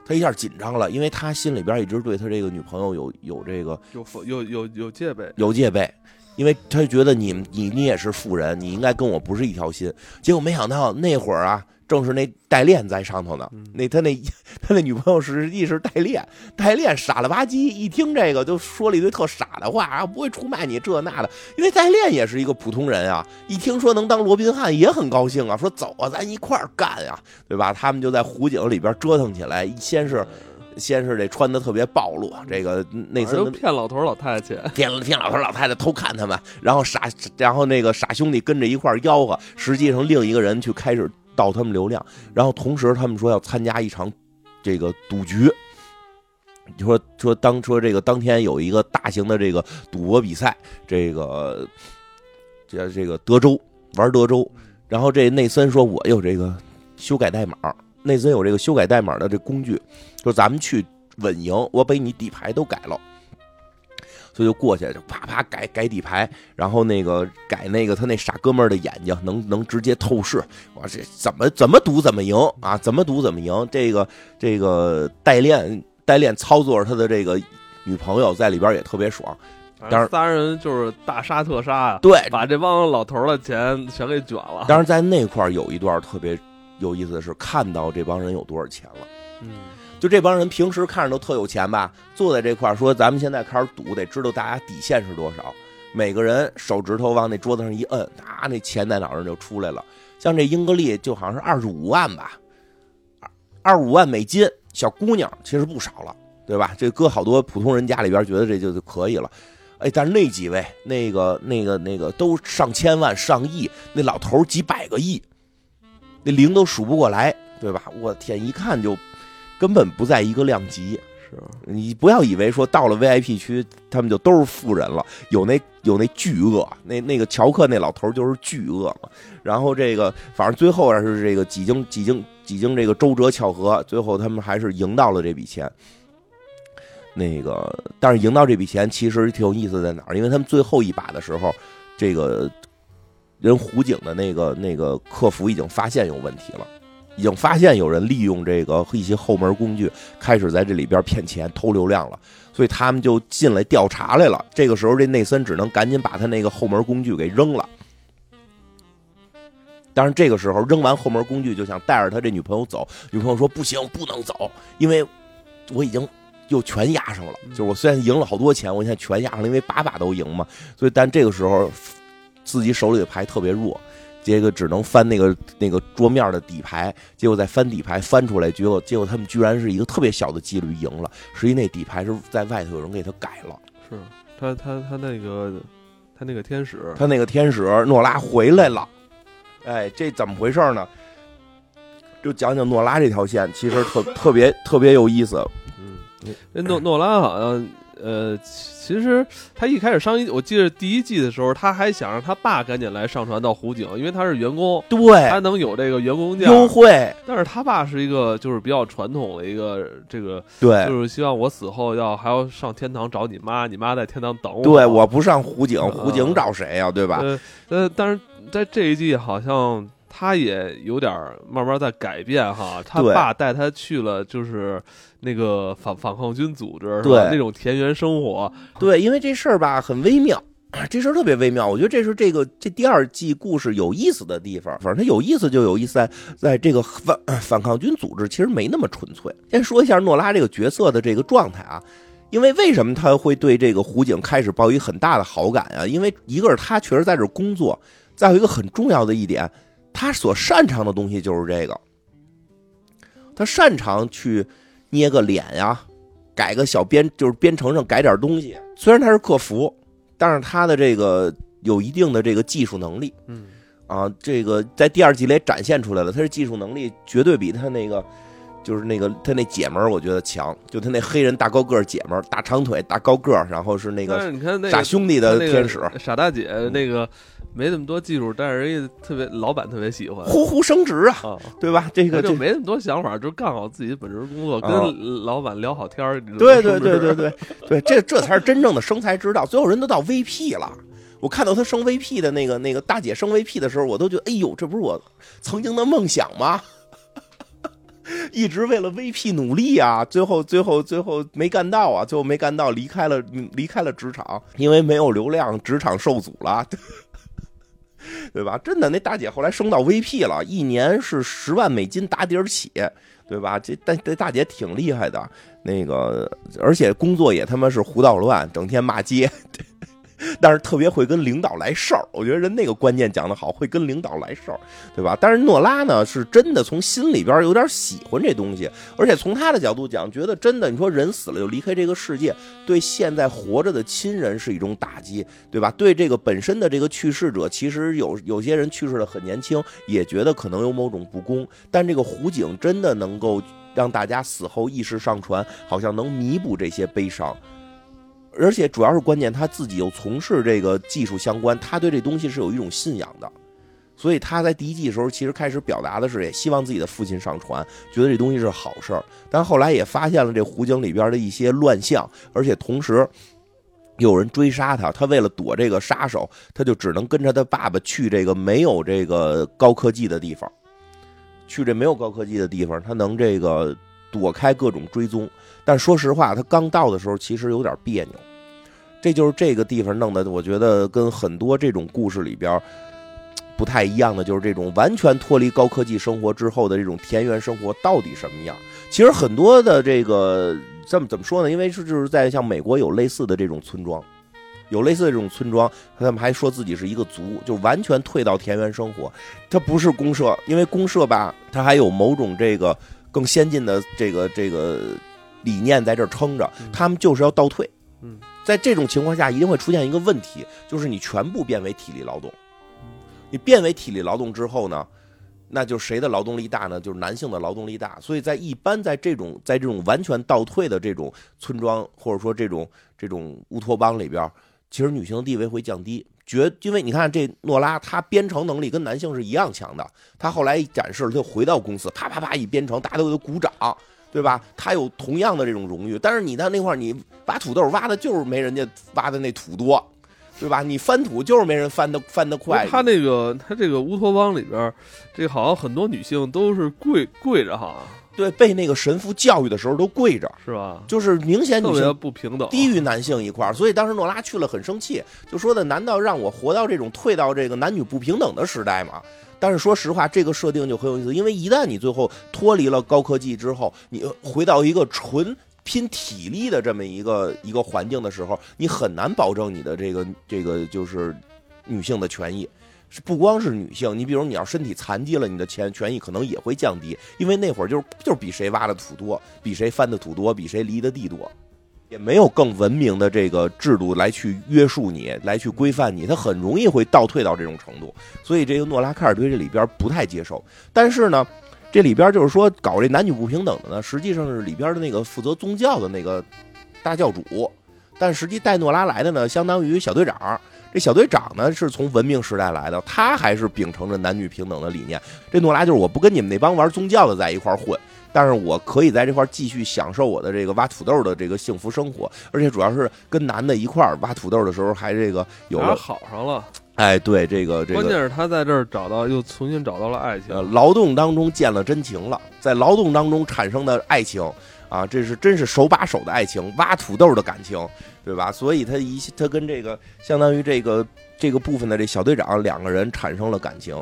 他一下紧张了，因为他心里边一直对他这个女朋友有有这个有有有有戒备，有戒备，因为他觉得你你你也是富人，你应该跟我不是一条心。结果没想到那会儿啊。正是那代练在上头呢，那他那他那女朋友实际是代练，代练傻了吧唧，一听这个就说了一堆特傻的话啊，不会出卖你这那的，因为代练也是一个普通人啊，一听说能当罗宾汉也很高兴啊，说走啊，咱一块儿干啊，对吧？他们就在湖景里边折腾起来，先是先是这穿的特别暴露，这个内森骗老头老太太钱，骗骗老头老太太偷看他们，然后傻然后那个傻兄弟跟着一块吆喝，实际上另一个人去开始。盗他们流量，然后同时他们说要参加一场这个赌局，就说说当说这个当天有一个大型的这个赌博比赛，这个这这个德州玩德州，然后这内森说我有这个修改代码，内森有这个修改代码的这工具，说咱们去稳赢，我把你底牌都改了。所以就过去就啪啪改改底牌，然后那个改那个他那傻哥们儿的眼睛能能直接透视，我这怎么怎么赌怎么赢啊？怎么赌怎么赢？这个这个代练代练操作着他的这个女朋友在里边也特别爽。当然，仨人就是大杀特杀啊！对，把这帮老头的钱全给卷了。但是，在那块儿有一段特别有意思的是，看到这帮人有多少钱了。嗯。就这帮人平时看着都特有钱吧，坐在这块说咱们现在开始赌，得知道大家底线是多少。每个人手指头往那桌子上一摁，啊，那钱在脑上就出来了。像这英格丽就好像是二十五万吧，二二五万美金，小姑娘其实不少了，对吧？这搁好多普通人家里边觉得这就就可以了。哎，但是那几位那个那个那个都上千万上亿，那老头几百个亿，那零都数不过来，对吧？我天，一看就。根本不在一个量级，是你不要以为说到了 VIP 区，他们就都是富人了。有那有那巨鳄，那那个乔克那老头就是巨鳄嘛。然后这个反正最后是这个几经几经几经这个周折巧合，最后他们还是赢到了这笔钱。那个但是赢到这笔钱其实挺有意思在哪儿？因为他们最后一把的时候，这个人湖景的那个那个客服已经发现有问题了。已经发现有人利用这个一些后门工具，开始在这里边骗钱、偷流量了，所以他们就进来调查来了。这个时候，这内森只能赶紧把他那个后门工具给扔了。但是这个时候扔完后门工具，就想带着他这女朋友走。女朋友说：“不行，不能走，因为我已经又全压上了。就是我虽然赢了好多钱，我现在全压上了，因为把把都赢嘛。所以，但这个时候自己手里的牌特别弱。”结果只能翻那个那个桌面的底牌，结果再翻底牌翻出来，结果结果他们居然是一个特别小的几率赢了。实际那底牌是在外头有人给他改了。是他他他那个他那个天使，他那个天使诺拉回来了。哎，这怎么回事呢？就讲讲诺拉这条线，其实特 特别特别有意思。嗯，那诺诺拉好像。呃，其实他一开始上一，我记得第一季的时候，他还想让他爸赶紧来上传到湖景，因为他是员工，对，他能有这个员工价优惠。但是他爸是一个就是比较传统的一个这个，对，就是希望我死后要还要上天堂找你妈，你妈在天堂等我。对，我不上湖景，湖景找谁呀？对吧？呃，但是在这一季好像他也有点慢慢在改变哈，他爸带他去了，就是。那个反反抗军组织，对那种田园生活，对，因为这事儿吧很微妙，这事儿特别微妙。我觉得这是这个这第二季故事有意思的地方。反正它有意思就有意思在在这个反反抗军组织其实没那么纯粹。先说一下诺拉这个角色的这个状态啊，因为为什么他会对这个胡景开始抱以很大的好感啊？因为一个是他确实在这工作，再有一个很重要的一点，他所擅长的东西就是这个，他擅长去。捏个脸呀，改个小编就是编程上改点东西。虽然他是客服，但是他的这个有一定的这个技术能力，嗯，啊，这个在第二季里展现出来了，他的技术能力绝对比他那个。就是那个他那姐们儿，我觉得强。就他那黑人大高个儿姐们儿，大长腿，大高个儿，然后是那个傻兄弟的天使，傻大姐那个没那么多技术，但是人家特别老板特别喜欢，呼呼升职啊，对吧？这个就没那么多想法，就干好自己的本职工作，跟老板聊好天儿。对对对对对对，这这才是真正的生财之道。最后人都到 VP 了，我看到他升 VP 的那个那个大姐升 VP 的时候，我都觉得，哎呦，这不是我曾经的梦想吗？一直为了 VP 努力啊，最后最后最后没干到啊，最后没干到，离开了离开了职场，因为没有流量，职场受阻了，对吧？真的，那大姐后来升到 VP 了，一年是十万美金打底儿起，对吧？这但这大姐挺厉害的，那个而且工作也他妈是胡捣乱，整天骂街。但是特别会跟领导来事儿，我觉得人那个关键讲得好，会跟领导来事儿，对吧？但是诺拉呢，是真的从心里边有点喜欢这东西，而且从他的角度讲，觉得真的，你说人死了就离开这个世界，对现在活着的亲人是一种打击，对吧？对这个本身的这个去世者，其实有有些人去世的很年轻，也觉得可能有某种不公，但这个湖景真的能够让大家死后意识上传，好像能弥补这些悲伤。而且主要是关键，他自己又从事这个技术相关，他对这东西是有一种信仰的，所以他在第一季的时候其实开始表达的是，也希望自己的父亲上船，觉得这东西是好事儿。但后来也发现了这湖景里边的一些乱象，而且同时有人追杀他，他为了躲这个杀手，他就只能跟着他爸爸去这个没有这个高科技的地方，去这没有高科技的地方，他能这个躲开各种追踪。但说实话，他刚到的时候其实有点别扭，这就是这个地方弄的。我觉得跟很多这种故事里边不太一样的，就是这种完全脱离高科技生活之后的这种田园生活到底什么样？其实很多的这个这么怎么说呢？因为是就是在像美国有类似的这种村庄，有类似的这种村庄，他们还说自己是一个族，就完全退到田园生活。它不是公社，因为公社吧，它还有某种这个更先进的这个这个。理念在这撑着，他们就是要倒退。嗯，在这种情况下，一定会出现一个问题，就是你全部变为体力劳动。你变为体力劳动之后呢，那就谁的劳动力大呢？就是男性的劳动力大。所以在一般在这种在这种完全倒退的这种村庄，或者说这种这种乌托邦里边，其实女性的地位会降低。绝，因为你看这诺拉，她编程能力跟男性是一样强的。她后来一展示了，就回到公司，啪啪啪一编程，大家都鼓掌。对吧？他有同样的这种荣誉，但是你在那块儿，你挖土豆挖的就是没人家挖的那土多，对吧？你翻土就是没人翻的翻的快。他那个他这个乌托邦里边，这好像很多女性都是跪跪着哈。对，被那个神父教育的时候都跪着，是吧？就是明显女性不平等，低于男性一块儿。所以当时诺拉去了很生气，就说的：难道让我活到这种退到这个男女不平等的时代吗？但是说实话，这个设定就很有意思，因为一旦你最后脱离了高科技之后，你回到一个纯拼体力的这么一个一个环境的时候，你很难保证你的这个这个就是女性的权益，不光是女性，你比如你要身体残疾了，你的权权益可能也会降低，因为那会儿就是就是比谁挖的土多，比谁翻的土多，比谁犁的地多。也没有更文明的这个制度来去约束你，来去规范你，他很容易会倒退到这种程度。所以这个诺拉卡尔对这里边不太接受。但是呢，这里边就是说搞这男女不平等的呢，实际上是里边的那个负责宗教的那个大教主。但实际带诺拉来的呢，相当于小队长。这小队长呢是从文明时代来的，他还是秉承着男女平等的理念。这诺拉就是我不跟你们那帮玩宗教的在一块混。但是我可以在这块继续享受我的这个挖土豆的这个幸福生活，而且主要是跟男的一块挖土豆的时候，还这个有了好上了。哎，对，这个这个，关键是他在这儿找到又重新找到了爱情，劳动当中见了真情了，在劳动当中产生的爱情啊，这是真是手把手的爱情，挖土豆的感情，对吧？所以他一他跟这个相当于这个这个部分的这小队长两个人产生了感情，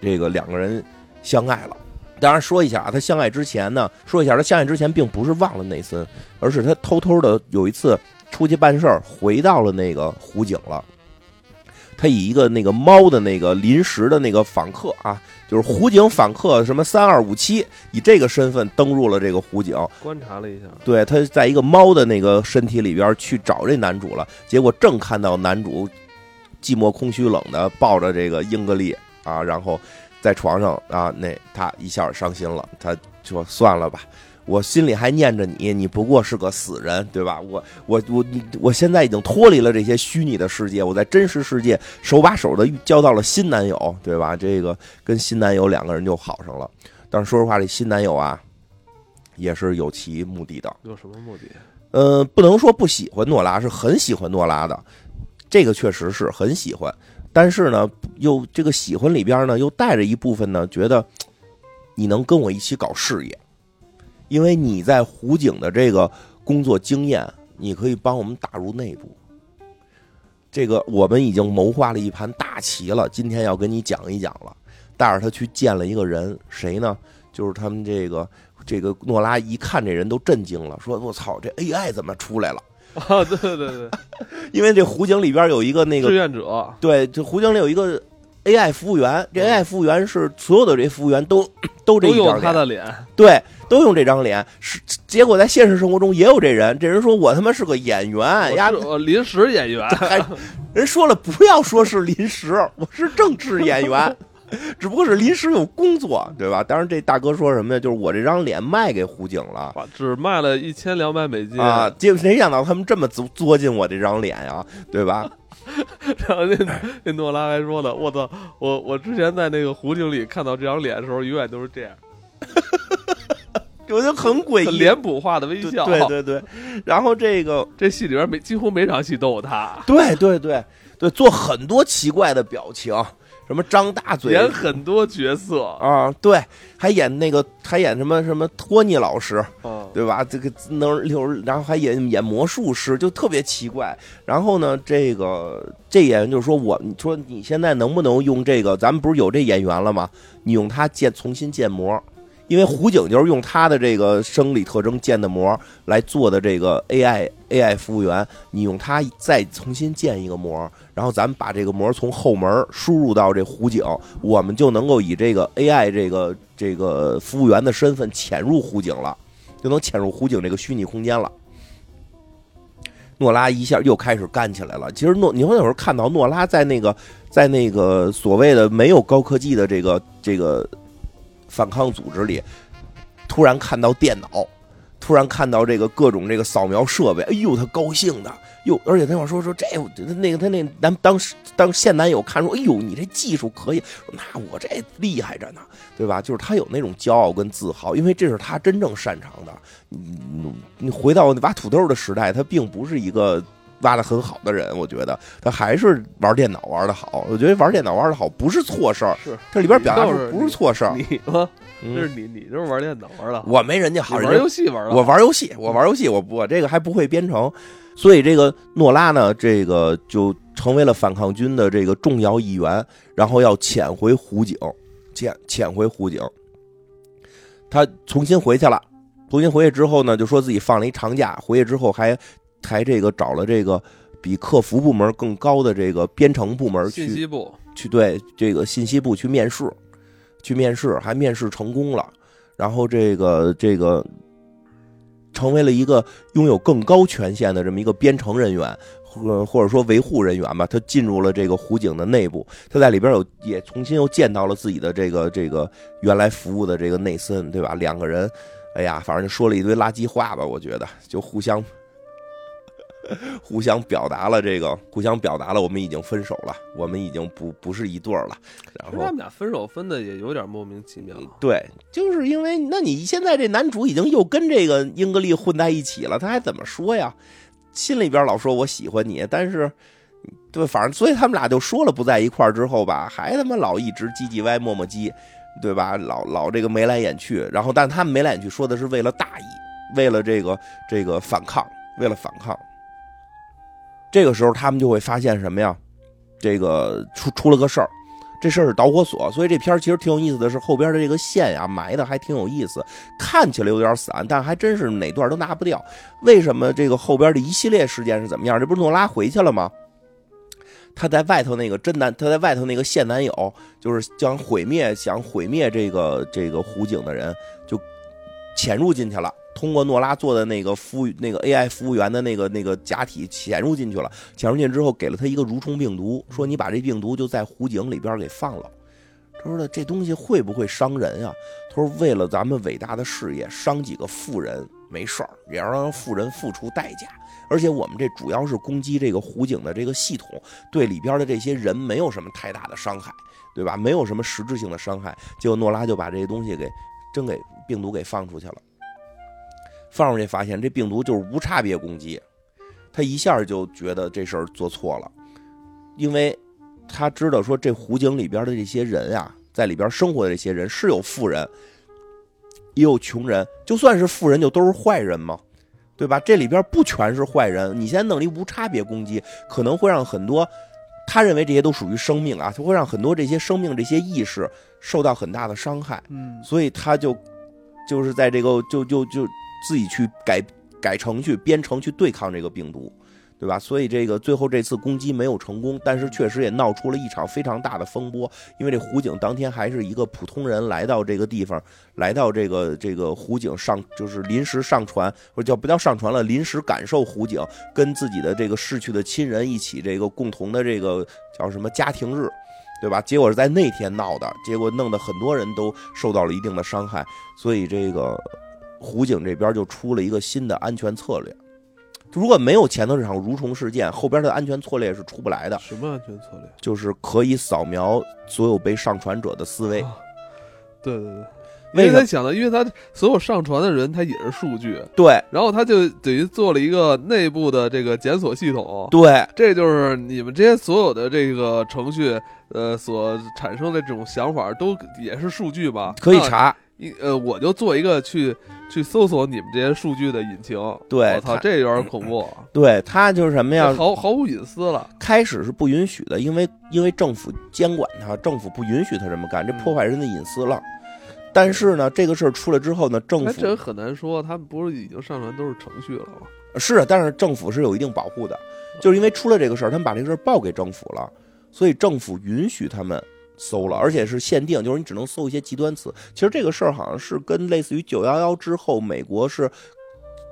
这个两个人相爱了。当然说一下啊，他相爱之前呢，说一下他相爱之前并不是忘了内森，而是他偷偷的有一次出去办事儿，回到了那个湖景了。他以一个那个猫的那个临时的那个访客啊，就是湖景访客什么三二五七，以这个身份登入了这个湖景，观察了一下，对，他在一个猫的那个身体里边去找这男主了，结果正看到男主寂寞空虚冷的抱着这个英格丽啊，然后在床上啊，那他一下伤心了，他说算了吧。我心里还念着你，你不过是个死人，对吧？我我我你，我现在已经脱离了这些虚拟的世界，我在真实世界手把手的交到了新男友，对吧？这个跟新男友两个人就好上了。但是说实话，这新男友啊，也是有其目的的。有什么目的？呃，不能说不喜欢诺拉，是很喜欢诺拉的。这个确实是很喜欢，但是呢，又这个喜欢里边呢，又带着一部分呢，觉得你能跟我一起搞事业。因为你在湖景的这个工作经验，你可以帮我们打入内部。这个我们已经谋划了一盘大棋了，今天要跟你讲一讲了。带着他去见了一个人，谁呢？就是他们这个这个诺拉一看这人都震惊了，说：“我操，这 AI 怎么出来了？”啊，对对对，因为这湖景里边有一个那个志愿者，对，这湖景里有一个。AI 服务员，这 AI 服务员是所有的这服务员都都这张他的脸，对，都用这张脸。是结果在现实生活中也有这人，这人说我他妈是个演员，呀，临时演员，还人说了不要说是临时，我是正式演员，只不过是临时有工作，对吧？当然这大哥说什么呀？就是我这张脸卖给胡景了，只卖了一千两百美金啊！结果谁想到他们这么作作进我这张脸呀，对吧？然后那那诺拉还说呢：“我操，我我之前在那个胡景里看到这张脸的时候，永远都是这样，我觉得很诡异，脸谱化的微笑。对对对，然后这个这戏里边没几乎每场戏都有他，对对对对，做很多奇怪的表情。”什么张大嘴演很多角色啊，对，还演那个，还演什么什么托尼老师，对吧？这个能留，然后还演演魔术师，就特别奇怪。然后呢，这个这演员就是说，我你说你现在能不能用这个？咱们不是有这演员了吗？你用他建重新建模。因为湖景就是用他的这个生理特征建的模来做的这个 AI AI 服务员，你用它再重新建一个模，然后咱们把这个模从后门输入到这湖景，我们就能够以这个 AI 这个这个服务员的身份潜入湖景了，就能潜入湖景这个虚拟空间了。诺拉一下又开始干起来了。其实诺，你会有时候看到诺拉在那个在那个所谓的没有高科技的这个这个。反抗组织里，突然看到电脑，突然看到这个各种这个扫描设备，哎呦，他高兴的，哟，而且他要说说这那个他那男当时当现男友看说，哎呦，你这技术可以，那我这厉害着呢，对吧？就是他有那种骄傲跟自豪，因为这是他真正擅长的。你你回到挖土豆的时代，他并不是一个。挖的很好的人，我觉得他还是玩电脑玩的好。我觉得玩电脑玩的好不是错事儿，是这里边表达出不是错事儿。你吗？就是你，你就是玩电脑玩的。我没人家好，玩游戏玩的。我玩游戏，我玩游戏，我我这个还不会编程，所以这个诺拉呢，这个就成为了反抗军的这个重要一员，然后要潜回湖景，潜潜回湖景。他重新回去了，重新回去之后呢，就说自己放了一长假，回去之后还。还这个找了这个比客服部门更高的这个编程部门去信息部去对这个信息部去面试，去面试还面试成功了，然后这个这个成为了一个拥有更高权限的这么一个编程人员或或者说维护人员吧，他进入了这个湖景的内部，他在里边有也重新又见到了自己的这个这个原来服务的这个内森，对吧？两个人，哎呀，反正就说了一堆垃圾话吧，我觉得就互相。互相表达了这个，互相表达了，我们已经分手了，我们已经不不是一对儿了。然后他们俩分手分的也有点莫名其妙。对，就是因为那你现在这男主已经又跟这个英格丽混在一起了，他还怎么说呀？心里边老说我喜欢你，但是对，反正所以他们俩就说了不在一块儿之后吧，还他妈老一直唧唧歪磨磨唧，对吧？老老这个眉来眼去，然后但他们眉来眼去说的是为了大义，为了这个这个反抗，为了反抗。这个时候他们就会发现什么呀？这个出出了个事儿，这事儿是导火索。所以这片儿其实挺有意思的是后边的这个线呀埋的还挺有意思，看起来有点散，但还真是哪段都拿不掉。为什么这个后边的一系列事件是怎么样？这不是诺拉回去了吗？他在外头那个真男，他在外头那个现男友，就是想毁灭想毁灭这个这个湖景的人，就潜入进去了。通过诺拉做的那个服务那个 AI 服务员的那个那个假体潜入进去了，潜入进之后给了他一个蠕虫病毒，说你把这病毒就在湖景里边给放了。他说的这东西会不会伤人啊？他说为了咱们伟大的事业，伤几个富人没事儿，也要让富人付出代价。而且我们这主要是攻击这个湖景的这个系统，对里边的这些人没有什么太大的伤害，对吧？没有什么实质性的伤害。结果诺拉就把这些东西给真给病毒给放出去了。放出去发现这病毒就是无差别攻击，他一下就觉得这事儿做错了，因为他知道说这湖景里边的这些人啊，在里边生活的这些人是有富人，也有穷人，就算是富人就都是坏人吗？对吧？这里边不全是坏人，你先弄一无差别攻击，可能会让很多他认为这些都属于生命啊，他会让很多这些生命这些意识受到很大的伤害，嗯，所以他就就是在这个就就就。自己去改改程序编程去对抗这个病毒，对吧？所以这个最后这次攻击没有成功，但是确实也闹出了一场非常大的风波。因为这湖景当天还是一个普通人来到这个地方，来到这个这个湖景上，就是临时上船，或者叫不叫上船了，临时感受湖景，跟自己的这个逝去的亲人一起这个共同的这个叫什么家庭日，对吧？结果是在那天闹的，结果弄得很多人都受到了一定的伤害，所以这个。湖景这边就出了一个新的安全策略，如果没有前头这场蠕虫事件，后边的安全策略是出不来的。什么安全策略？就是可以扫描所有被上传者的思维。对对对，因为他想到，因为他所有上传的人他也是数据。对，然后他就等于做了一个内部的这个检索系统。对，这就是你们这些所有的这个程序，呃，所产生的这种想法都也是数据吧？可以查。一呃，我就做一个去去搜索你们这些数据的引擎。对，我操，这有点恐怖。对他就是什么呀？毫毫无隐私了。开始是不允许的，因为因为政府监管他，政府不允许他这么干，这破坏人的隐私了。但是呢，这个事儿出来之后呢，政府这很难说，他们不是已经上传都是程序了吗？是，但是政府是有一定保护的，就是因为出了这个事儿，他们把这个事儿报给政府了，所以政府允许他们。搜了，而且是限定，就是你只能搜一些极端词。其实这个事儿好像是跟类似于九幺幺之后，美国是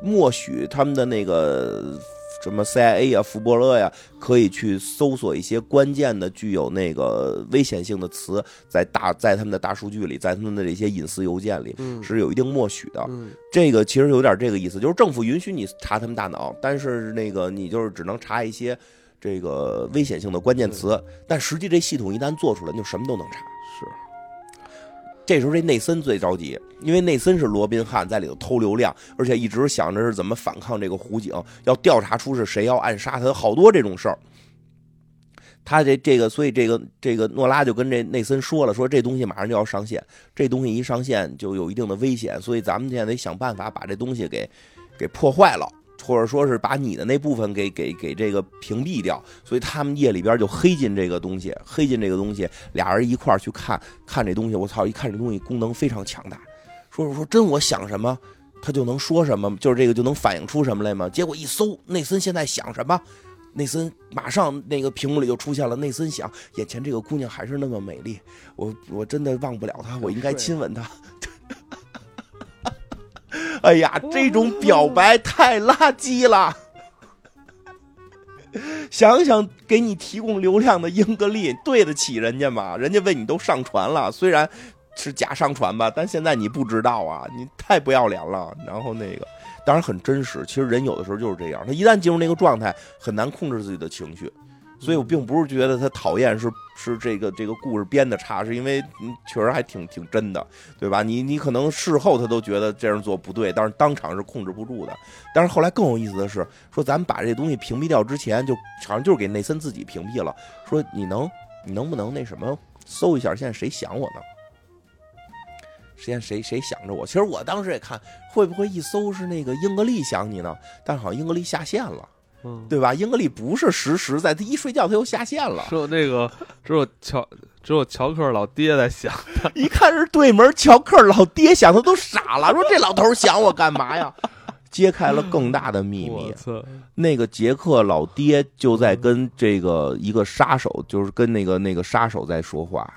默许他们的那个什么 CIA 啊、福伯勒呀，可以去搜索一些关键的、具有那个危险性的词，在大在他们的大数据里，在他们的这些隐私邮件里，是有一定默许的。这个其实有点这个意思，就是政府允许你查他们大脑，但是那个你就是只能查一些。这个危险性的关键词，但实际这系统一旦做出来，就什么都能查。是，这时候这内森最着急，因为内森是罗宾汉在里头偷流量，而且一直想着是怎么反抗这个湖警，要调查出是谁要暗杀他，好多这种事儿。他这这个，所以这个这个诺拉就跟这内森说了，说这东西马上就要上线，这东西一上线就有一定的危险，所以咱们现在得想办法把这东西给给破坏了。或者说是把你的那部分给给给这个屏蔽掉，所以他们夜里边就黑进这个东西，黑进这个东西，俩人一块儿去看看这东西。我操，一看这东西功能非常强大，说说真我想什么，他就能说什么，就是这个就能反映出什么来吗？结果一搜，内森现在想什么，内森马上那个屏幕里就出现了。内森想，眼前这个姑娘还是那么美丽，我我真的忘不了她，我应该亲吻她。哎呀，这种表白太垃圾了！想想给你提供流量的英格丽，对得起人家吗？人家为你都上传了，虽然是假上传吧，但现在你不知道啊，你太不要脸了。然后那个，当然很真实。其实人有的时候就是这样，他一旦进入那个状态，很难控制自己的情绪。所以我并不是觉得他讨厌，是是这个这个故事编的差，是因为确实还挺挺真的，对吧？你你可能事后他都觉得这样做不对，但是当场是控制不住的。但是后来更有意思的是，说咱们把这东西屏蔽掉之前，就好像就是给内森自己屏蔽了。说你能你能不能那什么搜一下，现在谁想我呢？现在谁谁想着我？其实我当时也看，会不会一搜是那个英格丽想你呢？但是好像英格丽下线了。嗯，对吧？英格丽不是实时在，他一睡觉他又下线了。只有那个，只有乔，只有乔克老爹在想 一看是对门乔克老爹想，他都傻了，说这老头想我干嘛呀？揭开了更大的秘密。那个杰克老爹就在跟这个一个杀手，就是跟那个那个杀手在说话。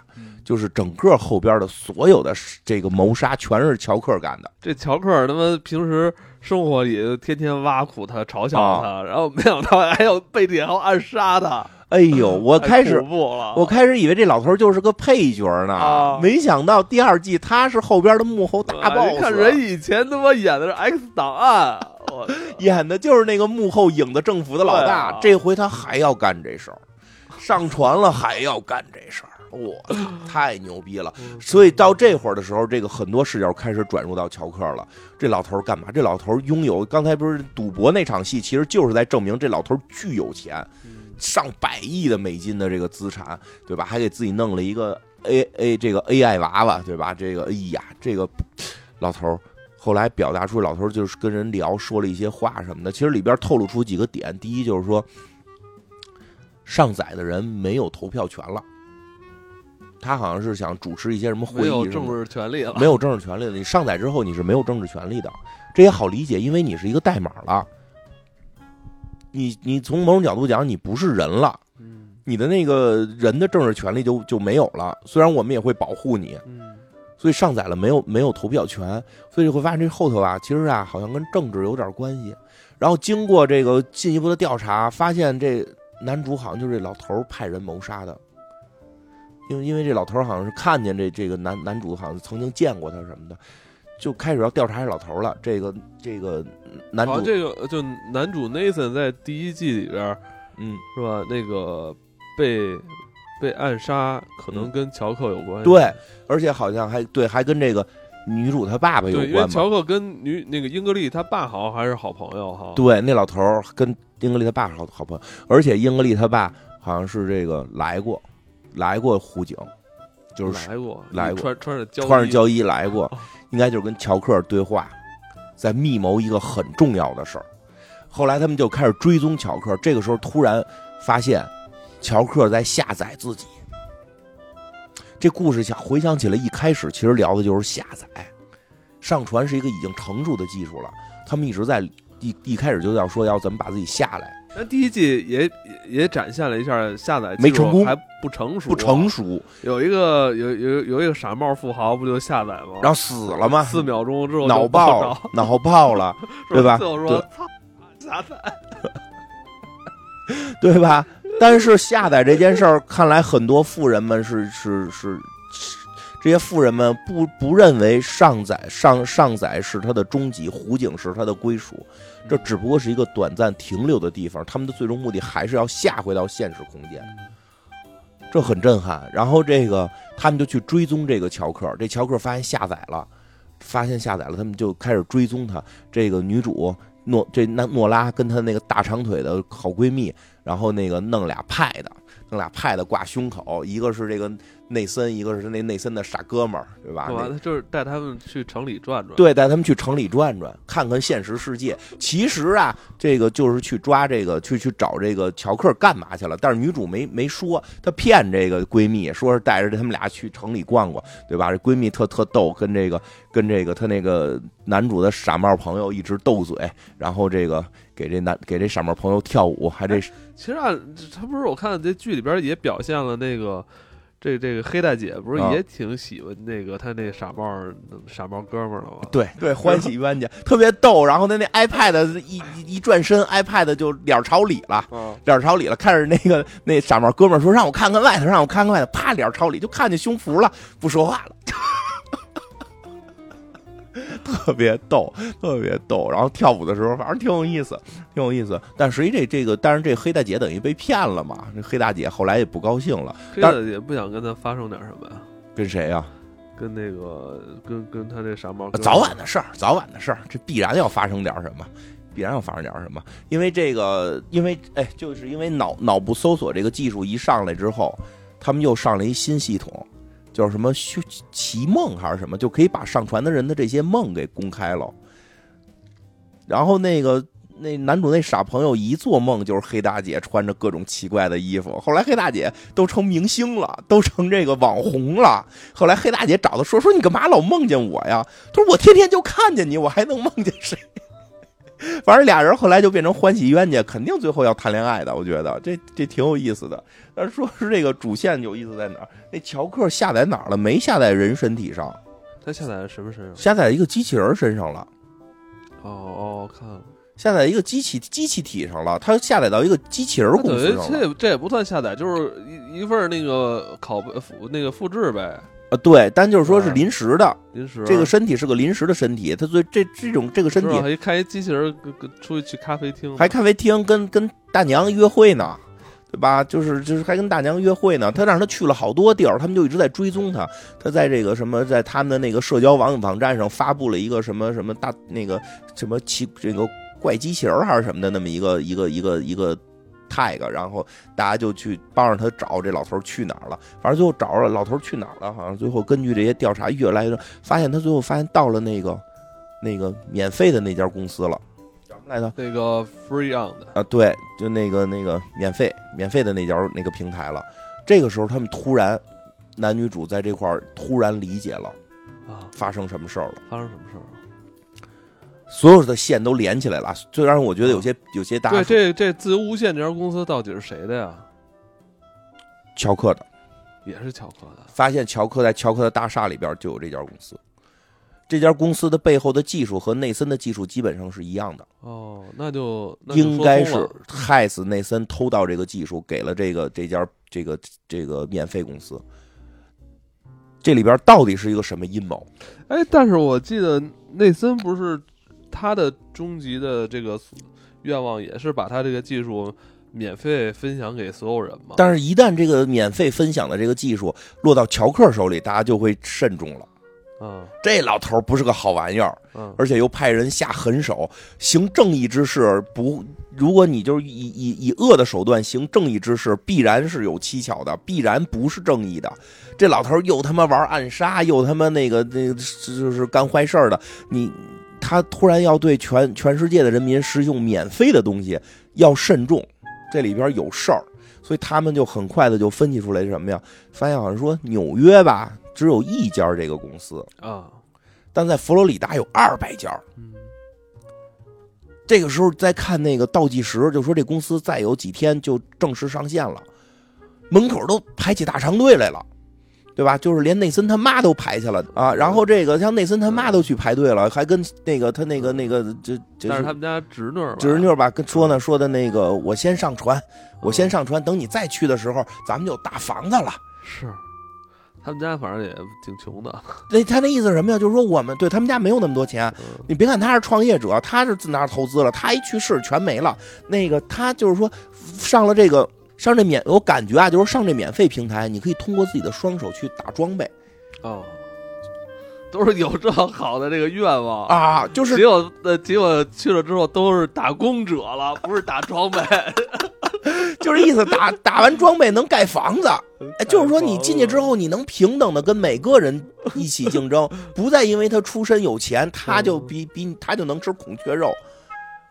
就是整个后边的所有的这个谋杀全是乔克干的。这乔克他妈平时生活里天天挖苦他、嘲笑他，然后没想到还要背地后暗杀他。哎呦，我开始我开始以为这老头就是个配角呢，没想到第二季他是后边的幕后大 boss。看人以前他妈演的是 X 档案，演的就是那个幕后影子政府的老大，这回他还要干这事儿，上船了还要干这事儿。我操，太牛逼了！所以到这会儿的时候，这个很多视角开始转入到乔克了。这老头干嘛？这老头拥有刚才不是赌博那场戏，其实就是在证明这老头巨有钱，上百亿的美金的这个资产，对吧？还给自己弄了一个 A A 这个 AI 娃娃，对吧？这个哎呀，这个老头后来表达出老头就是跟人聊，说了一些话什么的。其实里边透露出几个点：第一，就是说上载的人没有投票权了。他好像是想主持一些什么会议，没有政治权利了，没有政治权利了。你上载之后你是没有政治权利的，这也好理解，因为你是一个代码了。你你从某种角度讲，你不是人了，你的那个人的政治权利就就没有了。虽然我们也会保护你，所以上载了没有没有投票权，所以就会发现这后头啊，其实啊好像跟政治有点关系。然后经过这个进一步的调查，发现这男主好像就是这老头派人谋杀的。因为因为这老头好像是看见这这个男男主好像曾经见过他什么的，就开始要调查这老头了。这个这个男主这个就男主 Nathan 在第一季里边，嗯，是吧？那个被被暗杀可能跟乔克有关系，对，而且好像还对还跟这个女主她爸爸有关。因为乔克跟女那个英格丽她爸好像还是好朋友哈。对，那老头跟英格丽她爸是好好朋友，而且英格丽她爸好像是这个来过。来过湖景，就是来过来过穿穿着穿着胶衣来过，应该就是跟乔克对话，在密谋一个很重要的事儿。后来他们就开始追踪乔克，这个时候突然发现乔克在下载自己。这故事想回想起来，一开始其实聊的就是下载，上传是一个已经成熟的技术了。他们一直在一一开始就要说要怎么把自己下来。那第一季也也展现了一下下载没成功，还不成熟，不成熟。有一个有有有一个傻帽富豪不就下载吗？然后死了吗？四秒钟之后脑爆，脑爆了，对吧？最后说操，下载，对吧？但是下载这件事儿，看来很多富人们是是是。这些富人们不不认为上载上上载是他的终极，湖景是他的归属，这只不过是一个短暂停留的地方。他们的最终目的还是要下回到现实空间，这很震撼。然后这个他们就去追踪这个乔克，这乔克发现下载了，发现下载了，他们就开始追踪他。这个女主诺这那诺拉跟她那个大长腿的好闺蜜，然后那个弄俩派的，弄俩派的挂胸口，一个是这个。内森，一个是那内森的傻哥们儿，对吧？就是带他们去城里转转。对，带他们去城里转转，看看现实世界。其实啊，这个就是去抓这个，去去找这个乔克干嘛去了？但是女主没没说，她骗这个闺蜜，说是带着他们俩去城里逛逛，对吧？这闺蜜特特逗，跟这个跟这个她那个男主的傻帽朋友一直斗嘴，然后这个给这男给这傻帽朋友跳舞，还这。其实啊，他不是我看这剧里边也表现了那个。这这个黑大姐不是也挺喜欢那个她那傻帽傻帽哥们儿的吗？对对，欢喜冤家特别逗。然后他那 iPad 一一转身，iPad 就脸朝里了，脸朝里了。看着那个那傻帽哥们儿说：“让我看看外头，让我看看外头。”啪，脸朝里就看见胸脯了，不说话了。特别逗，特别逗。然后跳舞的时候，反正挺有意思，挺有意思。但实际这这个，但是这黑大姐等于被骗了嘛？这黑大姐后来也不高兴了。黑大姐不想跟他发生点什么呀？跟谁呀？跟那个，跟跟他这傻帽。早晚的事儿，早晚的事儿，这必然要发生点什么，必然要发生点什么。因为这个，因为哎，就是因为脑脑部搜索这个技术一上来之后，他们又上了一新系统。叫什么修奇梦还是什么，就可以把上传的人的这些梦给公开了。然后那个那男主那傻朋友一做梦就是黑大姐穿着各种奇怪的衣服。后来黑大姐都成明星了，都成这个网红了。后来黑大姐找他说说你干嘛老梦见我呀？他说我天天就看见你，我还能梦见谁？反正俩人后来就变成欢喜冤家，肯定最后要谈恋爱的。我觉得这这挺有意思的。但是说是这个主线有意思在哪儿？那乔克下载哪儿了？没下载人身体上，他下载在什么身上？下载一个机器人身上了。哦哦，看了。下载一个机器机器体上了，他下载到一个机器人公司上了。这这也不算下载，就是一一份那个拷复那个复制呗。啊，对，但就是说是临时的，临时这个身体是个临时的身体，它最这这种这个身体还开一机器人出去去咖啡厅，还咖啡厅跟跟大娘约会呢，对吧？就是就是还跟大娘约会呢，他让他去了好多地儿，他们就一直在追踪他。他在这个什么，在他们的那个社交网网站上发布了一个什么什么大那个什么奇这个怪机器人还是什么的那么一个一个一个一个。tag，然后大家就去帮着他找这老头去哪儿了。反正最后找着了，老头去哪儿了？好像最后根据这些调查越来越发现，他最后发现到了那个那个免费的那家公司了，叫什么来着？那个 Free On 的啊，对，就那个那个免费免费的那家那个平台了。这个时候，他们突然男女主在这块儿突然理解了啊，发生什么事儿了？发生什么事儿？所有的线都连起来了，最让我觉得有些有些大。对，这这自由无限这家公司到底是谁的呀？乔克的，也是乔克的。发现乔克在乔克的大厦里边就有这家公司，这家公司的背后的技术和内森的技术基本上是一样的。哦，那就应该是害死内森，偷到这个技术，给了这个这家这个这个免费公司。这里边到底是一个什么阴谋？哎，但是我记得内森不是。他的终极的这个愿望也是把他这个技术免费分享给所有人嘛？但是，一旦这个免费分享的这个技术落到乔克手里，大家就会慎重了。嗯，这老头不是个好玩意儿，嗯，而且又派人下狠手，行正义之事不？如果你就是以以以恶的手段行正义之事，必然是有蹊跷的，必然不是正义的。这老头又他妈玩暗杀，又他妈那个那个就是干坏事的，你。他突然要对全全世界的人民使用免费的东西，要慎重，这里边有事儿，所以他们就很快的就分析出来什么呀？发现好像说纽约吧，只有一家这个公司啊，但在佛罗里达有二百家。嗯，这个时候再看那个倒计时，就说这公司再有几天就正式上线了，门口都排起大长队来了。对吧？就是连内森他妈都排去了啊！然后这个像内森他妈都去排队了，还跟那个他那个那个这这是他们家侄女侄女吧？跟说呢说的那个，我先上船，我先上船，等你再去的时候，咱们就有大房子了。是，他们家反正也挺穷的。那他那意思是什么呀？就是说我们对他们家没有那么多钱。你别看他是创业者，他是自拿投资了，他一去世全没了。那个他就是说上了这个。上这免，我感觉啊，就是上这免费平台，你可以通过自己的双手去打装备，哦，都是有这好的这个愿望。啊，就是结果呃，结果去了之后都是打工者了，不是打装备，就是意思打打完装备能盖房子，哎，就是说你进去之后，你能平等的跟每个人一起竞争，不再因为他出身有钱，他就比比他就能吃孔雀肉。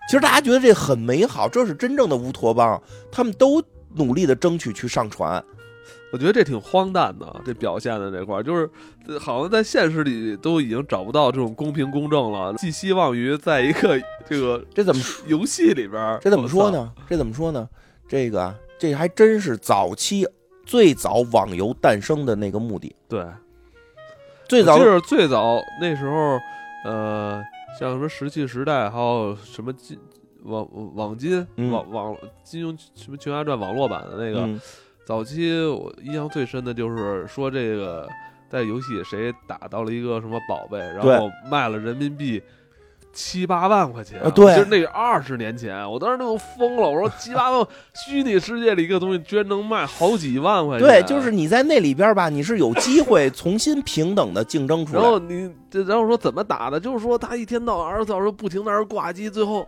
其实大家觉得这很美好，这是真正的乌托邦，他们都。努力的争取去上传，我觉得这挺荒诞的。这表现的这块，就是好像在现实里都已经找不到这种公平公正了。寄希望于在一个这个这怎么游戏里边？这怎么说呢？这怎么说呢？这个这还真是早期最早网游诞生的那个目的。对，最早就是最早那时候，呃，像什么石器时代，还有什么金。网网金网网金庸什么《群侠传》网络版的那个，早期我印象最深的就是说这个在游戏谁打到了一个什么宝贝，然后卖了人民币。七八万块钱，对，就那二十年前，我当时都疯了。我说 七八万，虚拟世界里一个东西居然能卖好几万块钱。对，就是你在那里边吧，你是有机会重新平等的竞争出来。然后你，然后说怎么打的？就是说他一天到晚二十四小时不停在那挂机，最后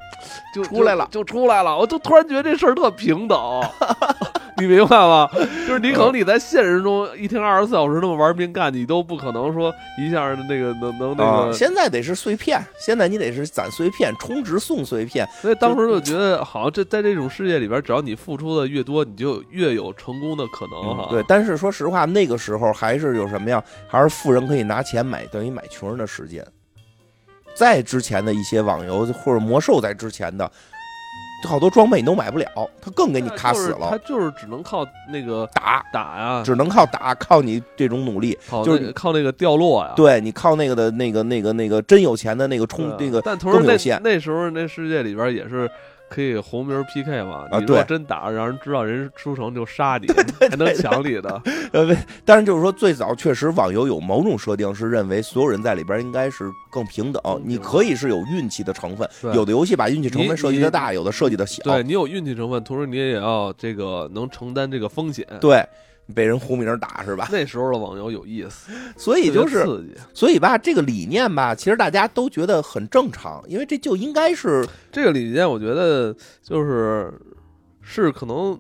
就出来了，就出来了。我就突然觉得这事儿特平等。你明白吗？就是你可能你在现实中一天二十四小时那么玩命干，你都不可能说一下那个能能那个。现在得是碎片，现在你得是攒碎片，充值送碎片。所以当时就觉得，好像这在这种世界里边，只要你付出的越多，你就越有成功的可能哈。对，但是说实话，那个时候还是有什么呀？还是富人可以拿钱买，等于买穷人的时间。在之前的一些网游或者魔兽在之前的。好多装备你都买不了，他更给你卡死了。他就是只能靠那个打打呀，只能靠打，靠你这种努力，就是靠那个掉落呀。对你靠那个的那个那个那个真有钱的那个充那个，但同时那那时候那世界里边也是。可以红名 PK 嘛？啊，对，真打让人知道人出成就杀你，还能抢你的。呃，但是就是说，最早确实网游有某种设定是认为所有人在里边应该是更平等。你可以是有运气的成分，有的游戏把运气成分设计的大，有的设计的小。对你有运气成分，同时你也要这个能承担这个风险。对。被人胡名打是吧？那时候的网游有意思，所以就是，所以吧，这个理念吧，其实大家都觉得很正常，因为这就应该是这个理念。我觉得就是是可能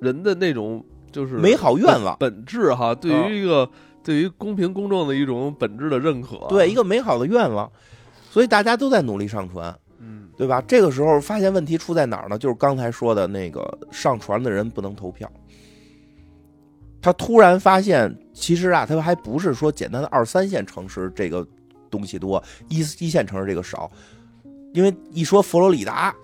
人的那种就是美好愿望本质哈，对于一个对于公平公正的一种本质的认可，对一个美好的愿望，所以大家都在努力上传，嗯，对吧？这个时候发现问题出在哪儿呢？就是刚才说的那个上传的人不能投票。他突然发现，其实啊，他还不是说简单的二三线城市这个东西多，一一线城市这个少。因为一说佛罗里达，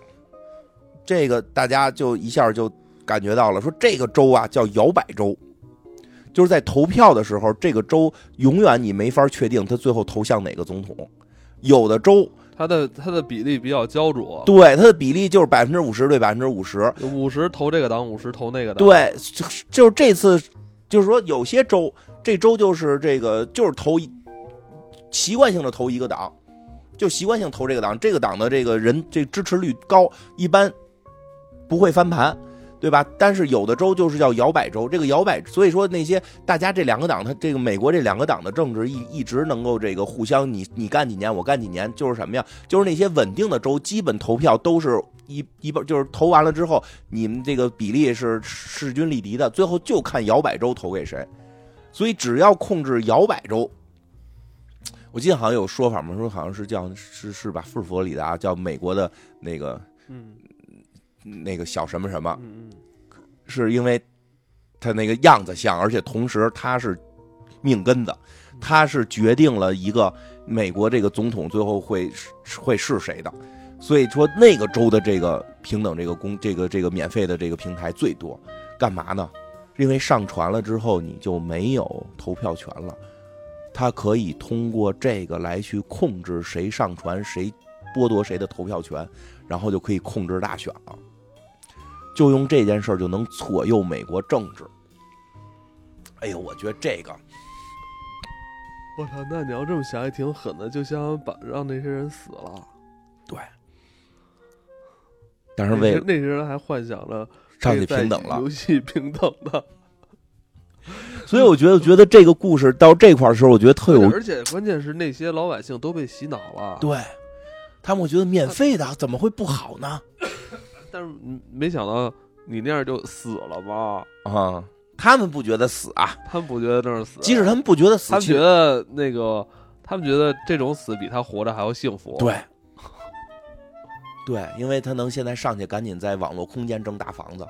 这个大家就一下就感觉到了，说这个州啊叫摇摆州，就是在投票的时候，这个州永远你没法确定他最后投向哪个总统。有的州，它的它的比例比较焦灼，对，它的比例就是百分之五十对百分之五十，五十投这个党，五十投那个党，对，就就是这次。就是说，有些州，这州就是这个，就是投习惯性的投一个党，就习惯性投这个党，这个党的这个人这支持率高，一般不会翻盘，对吧？但是有的州就是叫摇摆州，这个摇摆，所以说那些大家这两个党，他这个美国这两个党的政治一一直能够这个互相，你你干几年，我干几年，就是什么呀？就是那些稳定的州，基本投票都是。一一半就是投完了之后，你们这个比例是势均力敌的，最后就看摇摆州投给谁。所以只要控制摇摆州，我记得好像有说法嘛，说好像是叫是是吧？是佛罗里达叫美国的那个，嗯，那个小什么什么，是因为他那个样子像，而且同时他是命根子，他是决定了一个美国这个总统最后会会是谁的。所以说，那个州的这个平等这个公这个这个免费的这个平台最多，干嘛呢？因为上传了之后你就没有投票权了，他可以通过这个来去控制谁上传，谁剥夺谁的投票权，然后就可以控制大选了。就用这件事儿就能左右美国政治。哎呦，我觉得这个，我操，那你要这么想也挺狠的，就想把让那些人死了。对。但是为那些人还幻想着上去平等了，游戏平等的，所以我觉得，觉得这个故事到这块儿的时候，我觉得特有，而且关键是那些老百姓都被洗脑了，对他们，我觉得免费的怎么会不好呢？但是没想到你那样就死了吧？啊，他们不觉得死啊，他们不觉得那是死，即使他们不觉得死，他们觉得那个，他们觉得这种死比他活着还要幸福，对。对，因为他能现在上去赶紧在网络空间挣大房子，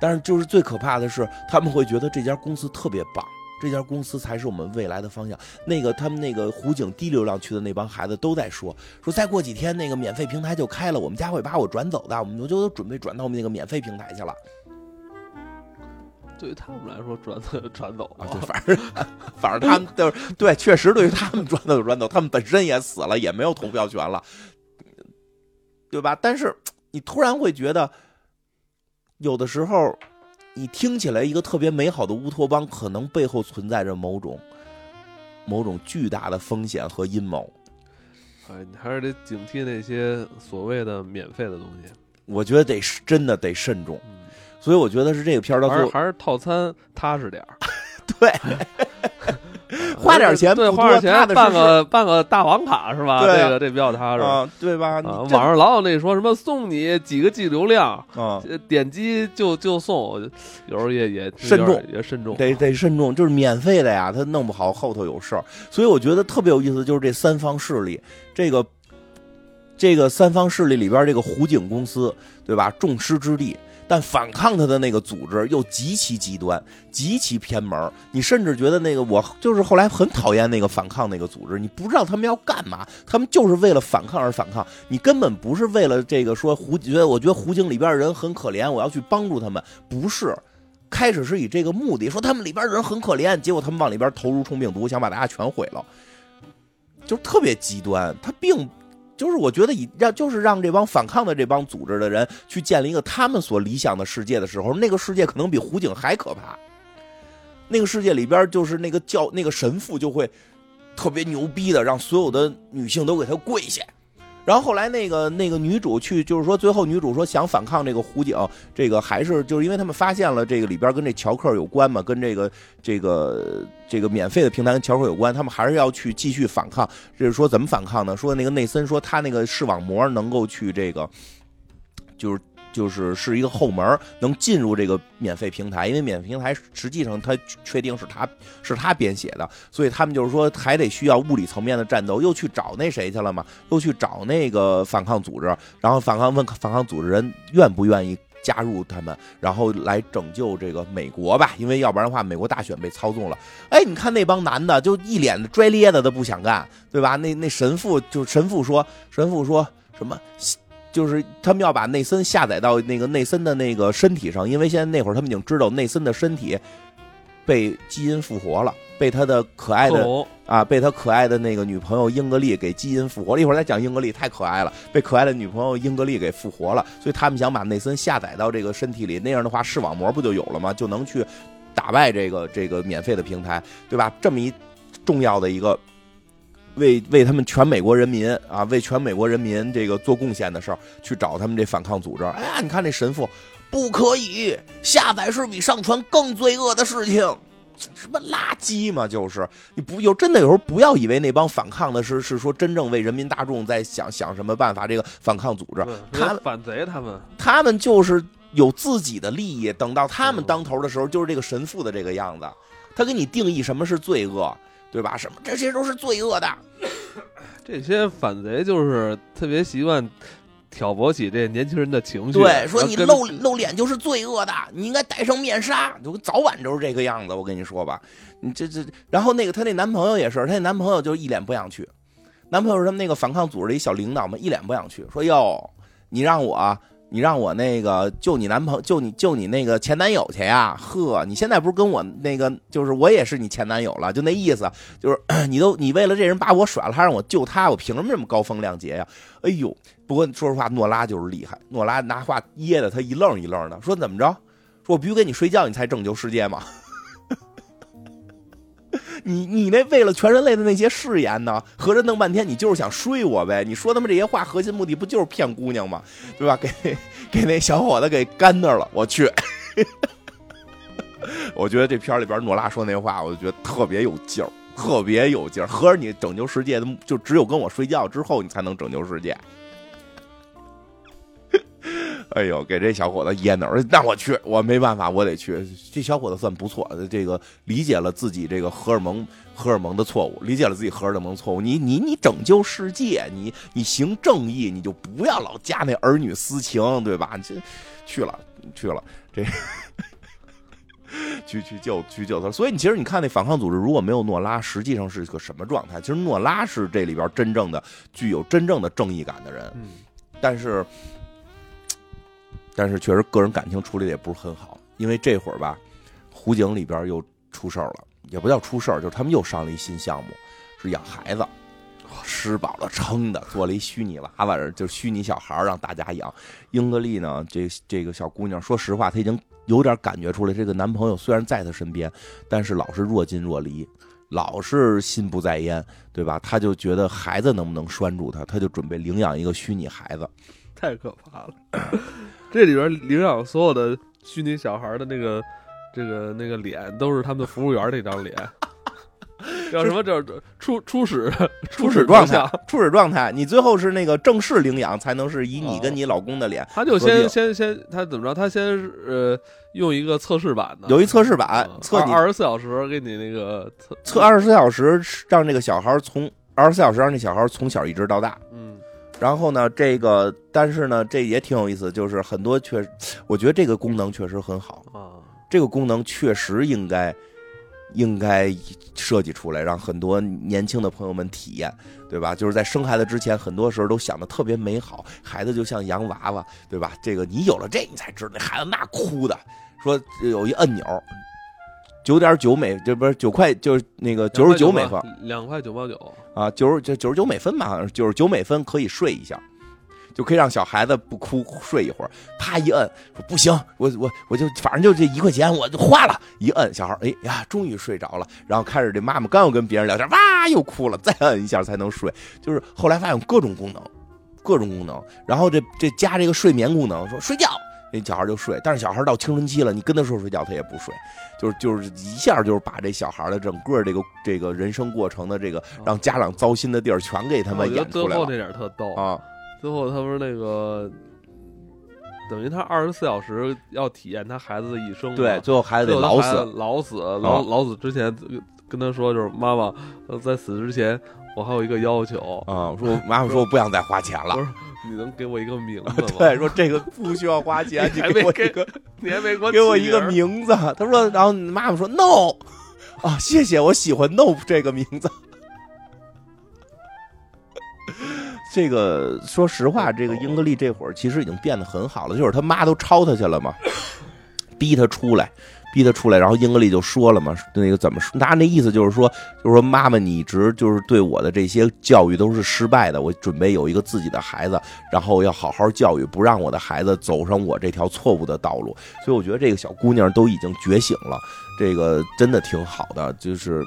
但是就是最可怕的是，他们会觉得这家公司特别棒，这家公司才是我们未来的方向。那个他们那个湖景低流量区的那帮孩子都在说，说再过几天那个免费平台就开了，我们家会把我转走的，我们就都准备转到我们那个免费平台去了。对于他们来说，转走就转走啊，对，反正 反正他们都是对，确实对于他们转走就转走，他们本身也死了，也没有投票权了。对吧？但是你突然会觉得，有的时候，你听起来一个特别美好的乌托邦，可能背后存在着某种、某种巨大的风险和阴谋。哎，你还是得警惕那些所谓的免费的东西。我觉得得真的得慎重。所以我觉得是这个片儿到最后还是套餐踏实点儿。对。花点钱，对，花点钱办个办个大王卡是吧？这个这比较踏实，对吧？网上老有那说什么送你几个 G 流量，点击就就送，有时候也也慎重，也慎重，得得慎重。就是免费的呀，他弄不好后头有事儿。所以我觉得特别有意思，就是这三方势力，这个这个三方势力里边这个湖景公司，对吧？众矢之的。但反抗他的那个组织又极其极端、极其偏门。你甚至觉得那个我就是后来很讨厌那个反抗那个组织。你不知道他们要干嘛，他们就是为了反抗而反抗。你根本不是为了这个说胡觉得我觉得湖景里边人很可怜，我要去帮助他们。不是，开始是以这个目的说他们里边人很可怜，结果他们往里边投入虫病毒，想把大家全毁了，就特别极端。他并。就是我觉得以让就是让这帮反抗的这帮组织的人去建立一个他们所理想的世界的时候，那个世界可能比湖景还可怕。那个世界里边就是那个教那个神父就会特别牛逼的让所有的女性都给他跪下。然后后来那个那个女主去，就是说最后女主说想反抗这个湖景，这个还是就是因为他们发现了这个里边跟这乔克有关嘛，跟这个这个这个免费的平台跟乔克有关，他们还是要去继续反抗。这是说怎么反抗呢？说那个内森说他那个视网膜能够去这个，就是。就是是一个后门，能进入这个免费平台，因为免费平台实际上他确定是他是他编写的，所以他们就是说还得需要物理层面的战斗，又去找那谁去了嘛，又去找那个反抗组织，然后反抗问反抗组织人愿不愿意加入他们，然后来拯救这个美国吧，因为要不然的话美国大选被操纵了。哎，你看那帮男的就一脸的拽咧的都不想干，对吧？那那神父就神父说神父说什么？就是他们要把内森下载到那个内森的那个身体上，因为现在那会儿他们已经知道内森的身体被基因复活了，被他的可爱的啊，被他可爱的那个女朋友英格丽给基因复活了。一会儿再讲英格丽太可爱了，被可爱的女朋友英格丽给复活了，所以他们想把内森下载到这个身体里，那样的话视网膜不就有了吗？就能去打败这个这个免费的平台，对吧？这么一重要的一个。为为他们全美国人民啊，为全美国人民这个做贡献的事儿，去找他们这反抗组织。哎呀，你看这神父，不可以下载是比上传更罪恶的事情，什么垃圾嘛！就是你不有真的有时候不要以为那帮反抗的是是说真正为人民大众在想想什么办法。这个反抗组织，他反贼，他们他们就是有自己的利益。等到他们当头的时候，就是这个神父的这个样子。他给你定义什么是罪恶。对吧？什么这些都是罪恶的。这些反贼就是特别习惯挑拨起这年轻人的情绪。对，说你露露脸就是罪恶的，你应该戴上面纱，就早晚都是这个样子。我跟你说吧，你这这，然后那个她那男朋友也是，她那男朋友就一脸不想去。男朋友是他们那个反抗组织的一小领导嘛，一脸不想去，说哟，你让我。你让我那个救你男朋友，救你救你那个前男友去呀？呵，你现在不是跟我那个，就是我也是你前男友了，就那意思，就是 你都你为了这人把我甩了，还让我救他，我凭什么这么高风亮节呀？哎呦，不过说实话，诺拉就是厉害，诺拉拿话噎得他一愣一愣的，说怎么着？说我必须跟你睡觉，你才拯救世界吗？你你那为了全人类的那些誓言呢？合着弄半天，你就是想睡我呗？你说他妈这些话，核心目的不就是骗姑娘吗？对吧？给给那小伙子给干那儿了，我去！我觉得这片里边诺拉说那话，我就觉得特别有劲儿，特别有劲儿。合着你拯救世界的，就只有跟我睡觉之后，你才能拯救世界。哎呦，给这小伙子噎那儿，让我去，我没办法，我得去。这小伙子算不错，这个理解了自己这个荷尔蒙荷尔蒙的错误，理解了自己荷尔蒙错误。你你你拯救世界，你你行正义，你就不要老加那儿女私情，对吧？这去了去了，这 去去救去救他。所以你其实你看那反抗组织如果没有诺拉，实际上是个什么状态？其实诺拉是这里边真正的具有真正的正义感的人，但是。但是确实个人感情处理的也不是很好，因为这会儿吧，湖景里边又出事儿了，也不叫出事儿，就是他们又上了一新项目，是养孩子，吃饱了撑的，做了一虚拟娃娃，就是虚拟小孩让大家养。英格丽呢，这这个小姑娘，说实话，她已经有点感觉出来，这个男朋友虽然在她身边，但是老是若近若离，老是心不在焉，对吧？她就觉得孩子能不能拴住她，她就准备领养一个虚拟孩子，太可怕了。这里边领养所有的虚拟小孩的那个，这个那个脸都是他们服务员那张脸，叫什么叫初初始初始状态？初始状态，你最后是那个正式领养才能是以你跟你老公的脸。他就先先先他怎么着？他先呃用一个测试版的，有一测试版测二十四小时给你那个测测二十四小时，让这个小孩从二十四小时让这小孩从小一直到大。嗯。然后呢，这个但是呢，这也挺有意思，就是很多确，我觉得这个功能确实很好啊，这个功能确实应该应该设计出来，让很多年轻的朋友们体验，对吧？就是在生孩子之前，很多时候都想的特别美好，孩子就像洋娃娃，对吧？这个你有了这，你才知道那孩子那哭的，说有一按钮。九点九美，这不是九块，就是那个九十九美分，两块九毛九啊，九十九九十九美分吧，好像是九十九美分可以睡一下，就可以让小孩子不哭睡一会儿。啪一摁，说不行，我我我就反正就这一块钱我就花了。一摁，小孩哎呀，终于睡着了。然后开始这妈妈刚要跟别人聊天，哇又哭了，再摁一下才能睡。就是后来发现各种功能，各种功能，然后这这加这个睡眠功能，说睡觉。那小孩就睡，但是小孩到青春期了，你跟他说睡觉，他也不睡，就是就是一下就是把这小孩的整个这个这个人生过程的这个让家长糟心的地儿全给他们演出来了。最后这点特逗啊！最后他不是那个等于他二十四小时要体验他孩子的一生，对，最后孩子得老死，老死，老老死之前跟他说就是妈妈在死之前我还有一个要求啊，说妈妈说我不想再花钱了。你能给我一个名字吗？对，说这个不需要花钱，你给我一个，你还没给我给我一个名字。他说，然后妈妈说 no，啊，谢谢，我喜欢 no 这个名字。这个说实话，这个英格丽这会儿其实已经变得很好了，就是他妈都抄他去了嘛，逼他出来。逼他出来，然后英格丽就说了嘛，那个怎么说？他那意思就是说，就是说妈妈，你一直就是对我的这些教育都是失败的。我准备有一个自己的孩子，然后要好好教育，不让我的孩子走上我这条错误的道路。所以我觉得这个小姑娘都已经觉醒了，这个真的挺好的。就是，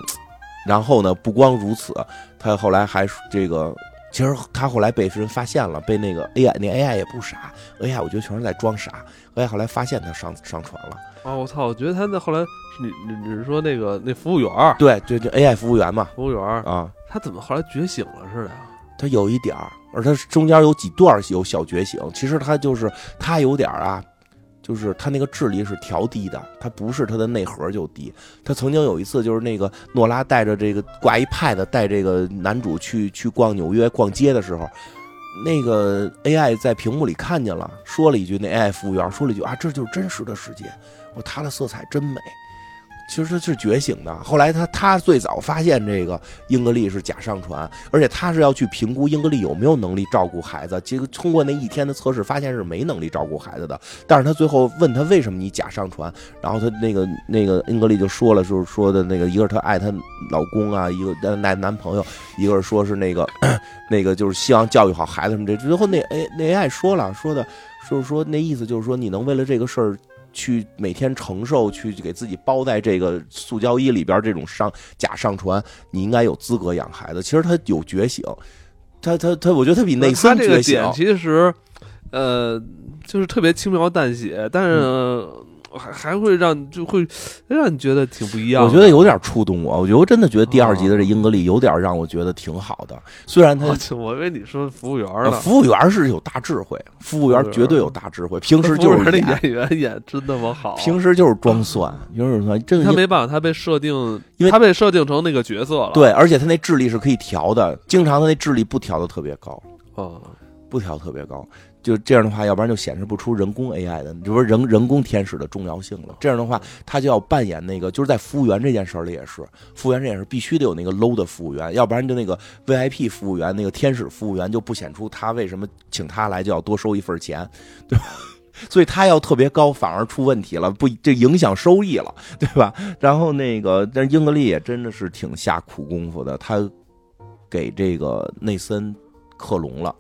然后呢，不光如此，她后来还这个，其实她后来被人发现了，被那个 AI，那 AI 也不傻，AI 我觉得全是在装傻。AI 后来发现她上上传了。啊！我操！我觉得他那后来是你你你是说那个那服务员儿？对，就就 AI 服务员嘛，服务员儿啊。他怎么后来觉醒了似的呀？他有一点儿，而他中间有几段有小觉醒。其实他就是他有点儿啊，就是他那个智力是调低的，他不是他的内核就低。他曾经有一次就是那个诺拉带着这个挂一 pad 带这个男主去去逛纽约逛街的时候，那个 AI 在屏幕里看见了，说了一句，那 AI 服务员说了一句啊，这就是真实的世界。我它的色彩真美，其实它是觉醒的。后来他他最早发现这个英格丽是假上传，而且他是要去评估英格丽有没有能力照顾孩子。结果通过那一天的测试，发现是没能力照顾孩子的。但是他最后问他为什么你假上传，然后他那个那个英格丽就说了，就是说的那个一个是他爱她老公啊，一个男男朋友，一个是说是那个 那个就是希望教育好孩子什么这。最后那 A 那 AI 说了说的，就是说那意思就是说你能为了这个事儿。去每天承受，去给自己包在这个塑胶衣里边这种上假上传，你应该有资格养孩子。其实他有觉醒，他他他，我觉得他比内森觉醒。其实，呃，就是特别轻描淡写，但是。还还会让就会让你觉得挺不一样。我觉得有点触动我，我觉得真的觉得第二集的这英格丽有点让我觉得挺好的。虽然他，我以为你说服务员呢，服务员是有大智慧，服务员绝对有大智慧。平时就是那演员演真那么好，平时就是装蒜，就是说真他没办法，他被设定，因为他被设定成那个角色了。对，而且他那智力是可以调的，经常他那智力不调的特别高，哦，不调特别高。就这样的话，要不然就显示不出人工 AI 的，就说人人工天使的重要性了。这样的话，他就要扮演那个，就是在服务员这件事里也是，服务员这件事必须得有那个 low 的服务员，要不然就那个 VIP 服务员，那个天使服务员就不显出他为什么请他来就要多收一份钱，对吧？所以他要特别高，反而出问题了，不这影响收益了，对吧？然后那个，但英格丽也真的是挺下苦功夫的，他给这个内森克隆了。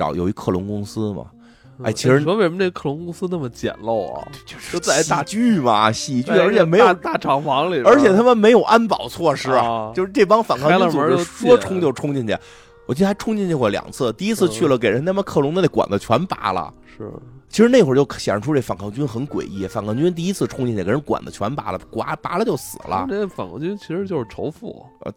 找有一克隆公司嘛？哎，其实你说为什么这克隆公司那么简陋啊？就是在大剧嘛，喜剧，而且没有大厂房里，而且他妈没有安保措施，就是这帮反抗军组织说冲就冲进去。我记得还冲进去过两次，第一次去了，给人他妈克隆的那管子全拔了。是，其实那会儿就显示出这反抗军很诡异。反抗军第一次冲进去，给人管子全拔了，刮拔了就死了。这反抗军其实就是仇富。呃，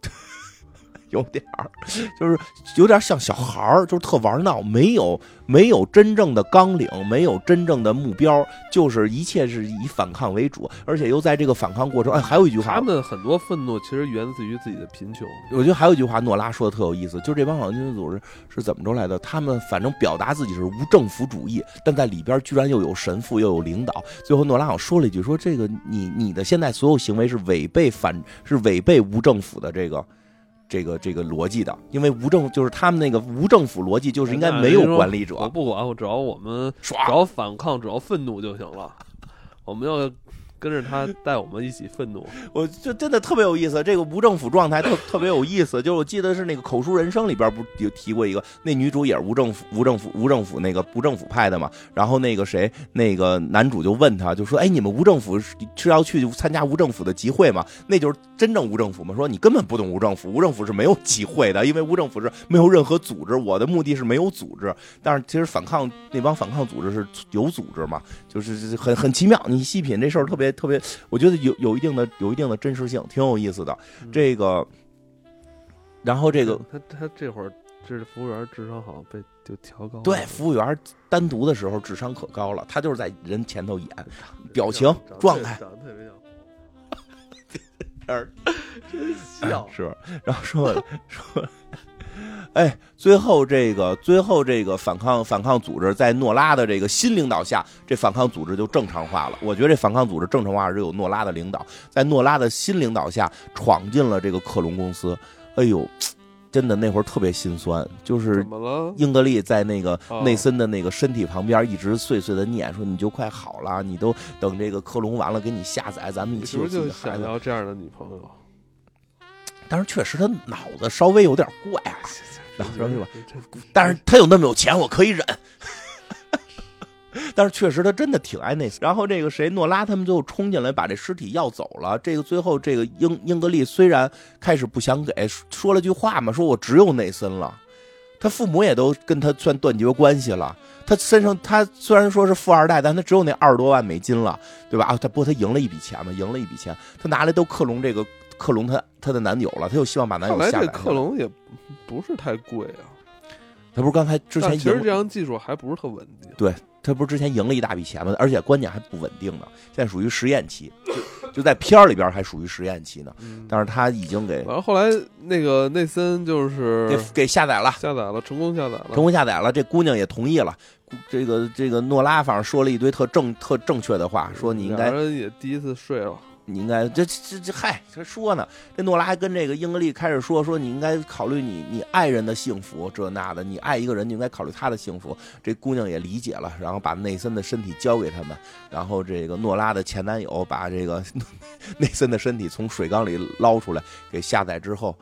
有点儿，就是有点像小孩儿，就是特玩闹，没有没有真正的纲领，没有真正的目标，就是一切是以反抗为主，而且又在这个反抗过程，哎，还有一句话，他们很多愤怒其实源自于自己的贫穷。我觉得还有一句话，诺拉说的特有意思，就是这帮反抗军组织是怎么着来的？他们反正表达自己是无政府主义，但在里边居然又有神父又有领导。最后诺拉好像说了一句，说这个你你的现在所有行为是违背反是违背无政府的这个。这个这个逻辑的，因为无政就是他们那个无政府逻辑，就是应该没有管理者。我不管，我只要我们只要反抗，只要愤怒就行了。我们要。跟着他带我们一起愤怒，我就真的特别有意思。这个无政府状态特 特别有意思，就是我记得是那个口述人生里边不有提过一个，那女主也是无政府无政府无政府那个不政府派的嘛。然后那个谁，那个男主就问他，就说：“哎，你们无政府是要去参加无政府的集会吗？那就是真正无政府吗？”说你根本不懂无政府，无政府是没有集会的，因为无政府是没有任何组织。我的目的是没有组织，但是其实反抗那帮反抗组织是有组织嘛，就是很很奇妙。你细品这事儿特别。特别，我觉得有有一定的有一定的真实性，挺有意思的。这个，然后这个他他这会儿这服务员智商好像被就调高。对，服务员单独的时候智商可高了，他就是在人前头演表情状态。长得特别像，真像是。然后说说。哎，最后这个，最后这个反抗反抗组织在诺拉的这个新领导下，这反抗组织就正常化了。我觉得这反抗组织正常化是有诺拉的领导，在诺拉的新领导下闯进了这个克隆公司。哎呦，真的那会儿特别心酸，就是英格丽在那个内森的那个身体旁边一直碎碎的念说：“你就快好了，你都等这个克隆完了给你下载，咱们一起有自己的孩子。”要这样的女朋友，但是确实他脑子稍微有点怪。然后是吧？但是他有那么有钱，我可以忍。但是确实他真的挺爱内森。然后这个谁诺拉他们最后冲进来把这尸体要走了。这个最后这个英英格丽虽然开始不想给，说了句话嘛，说我只有内森了。他父母也都跟他算断绝关系了。他身上他虽然说是富二代，但他只有那二十多万美金了，对吧？啊，他不过他赢了一笔钱嘛，赢了一笔钱，他拿来都克隆这个。克隆他他的男友了，他又希望把男友下来。这克隆也不是太贵啊。他不是刚才之前其实这项技术还不是特稳定。对他不是之前赢了一大笔钱吗？而且关键还不稳定呢，现在属于实验期，就就在片儿里边还属于实验期呢。但是他已经给。完了后来那个内森就是给给下载了，下载了，成功下载了，成功下载了。这姑娘也同意了。这个这个诺拉反正说了一堆特正特正确的话，说你应该。人也第一次睡了。你应该这这这嗨，他说呢，这诺拉还跟这个英格丽开始说说，你应该考虑你你爱人的幸福，这那的，你爱一个人，你应该考虑他的幸福。这姑娘也理解了，然后把内森的身体交给他们，然后这个诺拉的前男友把这个内森的身体从水缸里捞出来，给下载之后，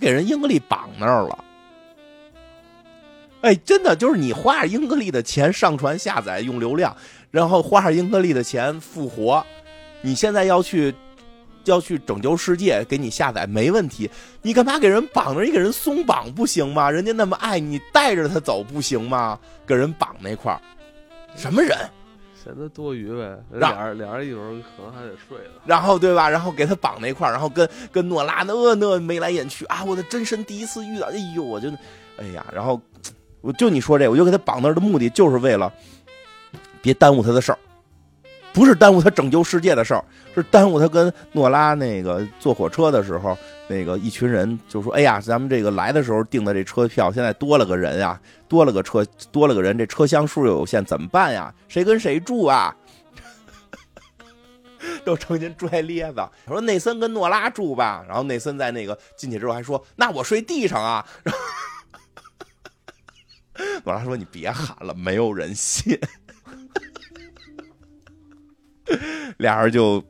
给人英格丽绑那儿了。哎，真的就是你花着英格丽的钱上传下载用流量，然后花着英格丽的钱复活。你现在要去，要去拯救世界，给你下载没问题。你干嘛给人绑着？你给人松绑不行吗？人家那么爱你，带着他走不行吗？给人绑那块儿，什么人？显得多余呗。俩人俩人一会儿可能还得睡了。然后对吧？然后给他绑那块儿，然后跟跟诺拉那那眉来眼去啊！我的真身第一次遇到，哎呦，我就，哎呀，然后我就你说这，我就给他绑那儿的目的就是为了别耽误他的事儿。不是耽误他拯救世界的事儿，是耽误他跟诺拉那个坐火车的时候，那个一群人就说：“哎呀，咱们这个来的时候订的这车票，现在多了个人呀，多了个车，多了个人，这车厢数又有限，怎么办呀？谁跟谁住啊？” 都成心拽咧子，他说内森跟诺拉住吧。然后内森在那个进去之后还说：“那我睡地上啊。”诺拉说：“你别喊了，没有人信。” 俩人就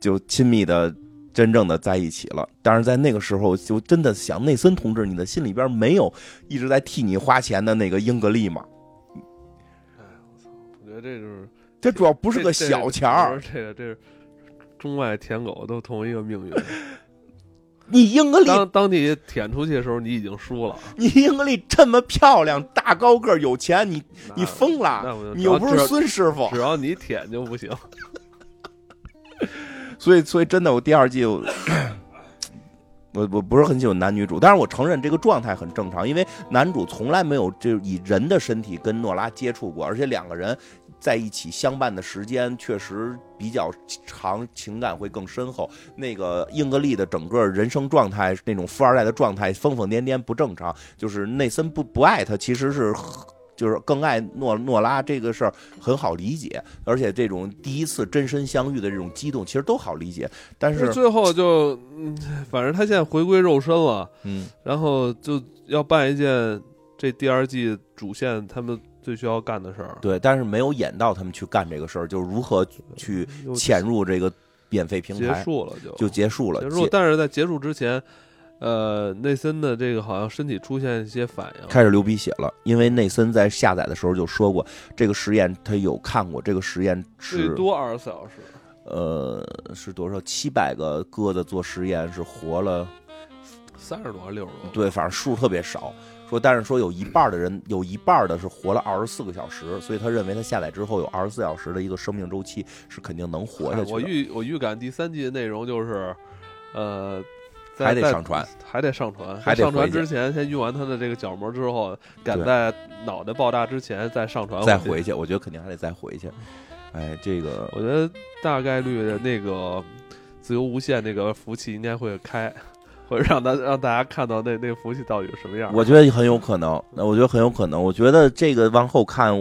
就亲密的、真正的在一起了。但是在那个时候，就真的想内森同志，你的心里边没有一直在替你花钱的那个英格丽吗？哎，我操！我觉得这就是这主要不是个小钱儿。这个这是中外舔狗都同一个命运。你英格丽当当你舔出去的时候，你已经输了。你英格丽这么漂亮，大高个有钱，你你疯了？你又不是孙师傅，只要你舔就不行。所以，所以真的，我第二季，我 我不是很喜欢男女主，但是我承认这个状态很正常，因为男主从来没有就以人的身体跟诺拉接触过，而且两个人在一起相伴的时间确实比较长，情感会更深厚。那个英格丽的整个人生状态，那种富二代的状态，疯疯癫癫不正常，就是内森不不爱他，其实是。就是更爱诺诺拉这个事儿很好理解，而且这种第一次真身相遇的这种激动，其实都好理解。但是最后就，反正他现在回归肉身了，嗯，然后就要办一件这第二季主线他们最需要干的事儿。对，但是没有演到他们去干这个事儿，就是如何去潜入这个免费平台，结束了就就结束了。结束，但是在结束之前。呃，内森的这个好像身体出现一些反应，开始流鼻血了。因为内森在下载的时候就说过，这个实验他有看过，这个实验是多二十四小时。呃，是多少？七百个鸽子做实验是活了三十多、六十多？对，反正数特别少。说，但是说有一半的人，有一半的是活了二十四个小时，所以他认为他下载之后有二十四小时的一个生命周期是肯定能活下去。我预我预感第三季的内容就是，呃。还得上传，还得上传，还得上传之前先用完他的这个角膜之后，赶在脑袋爆炸之前再上传，再回去。我觉得肯定还得再回去。哎，这个我觉得大概率那个自由无限那个服务器应该会开，或者让他让大家看到那那个服务器到底是什么样。我觉得很有可能，那我觉得很有可能。我觉得这个往后看，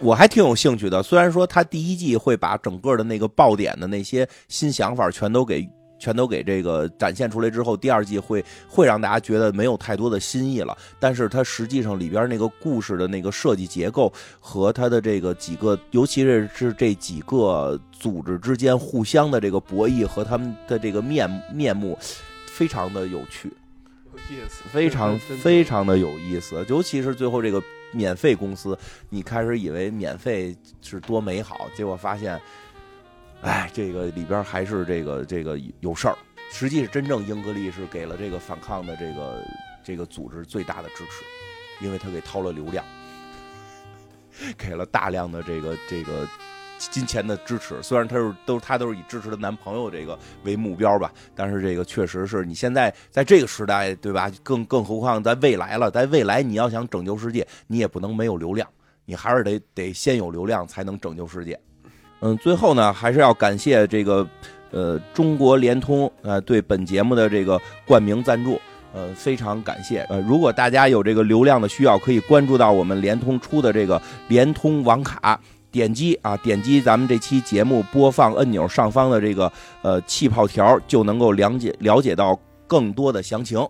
我还挺有兴趣的。虽然说他第一季会把整个的那个爆点的那些新想法全都给。全都给这个展现出来之后，第二季会会让大家觉得没有太多的新意了。但是它实际上里边那个故事的那个设计结构和它的这个几个，尤其是是这几个组织之间互相的这个博弈和他们的这个面面目，非常的有趣，有意思，非常非常的有意思。尤其是最后这个免费公司，你开始以为免费是多美好，结果发现。哎，这个里边还是这个这个有事儿。实际是真正英格利是给了这个反抗的这个这个组织最大的支持，因为他给掏了流量，给了大量的这个这个金钱的支持。虽然他是都他都是以支持她男朋友这个为目标吧，但是这个确实是你现在在这个时代，对吧？更更何况在未来了，在未来你要想拯救世界，你也不能没有流量，你还是得得先有流量才能拯救世界。嗯，最后呢，还是要感谢这个，呃，中国联通呃对本节目的这个冠名赞助，呃，非常感谢。呃，如果大家有这个流量的需要，可以关注到我们联通出的这个联通网卡，点击啊，点击咱们这期节目播放按钮上方的这个呃气泡条，就能够了解了解到更多的详情。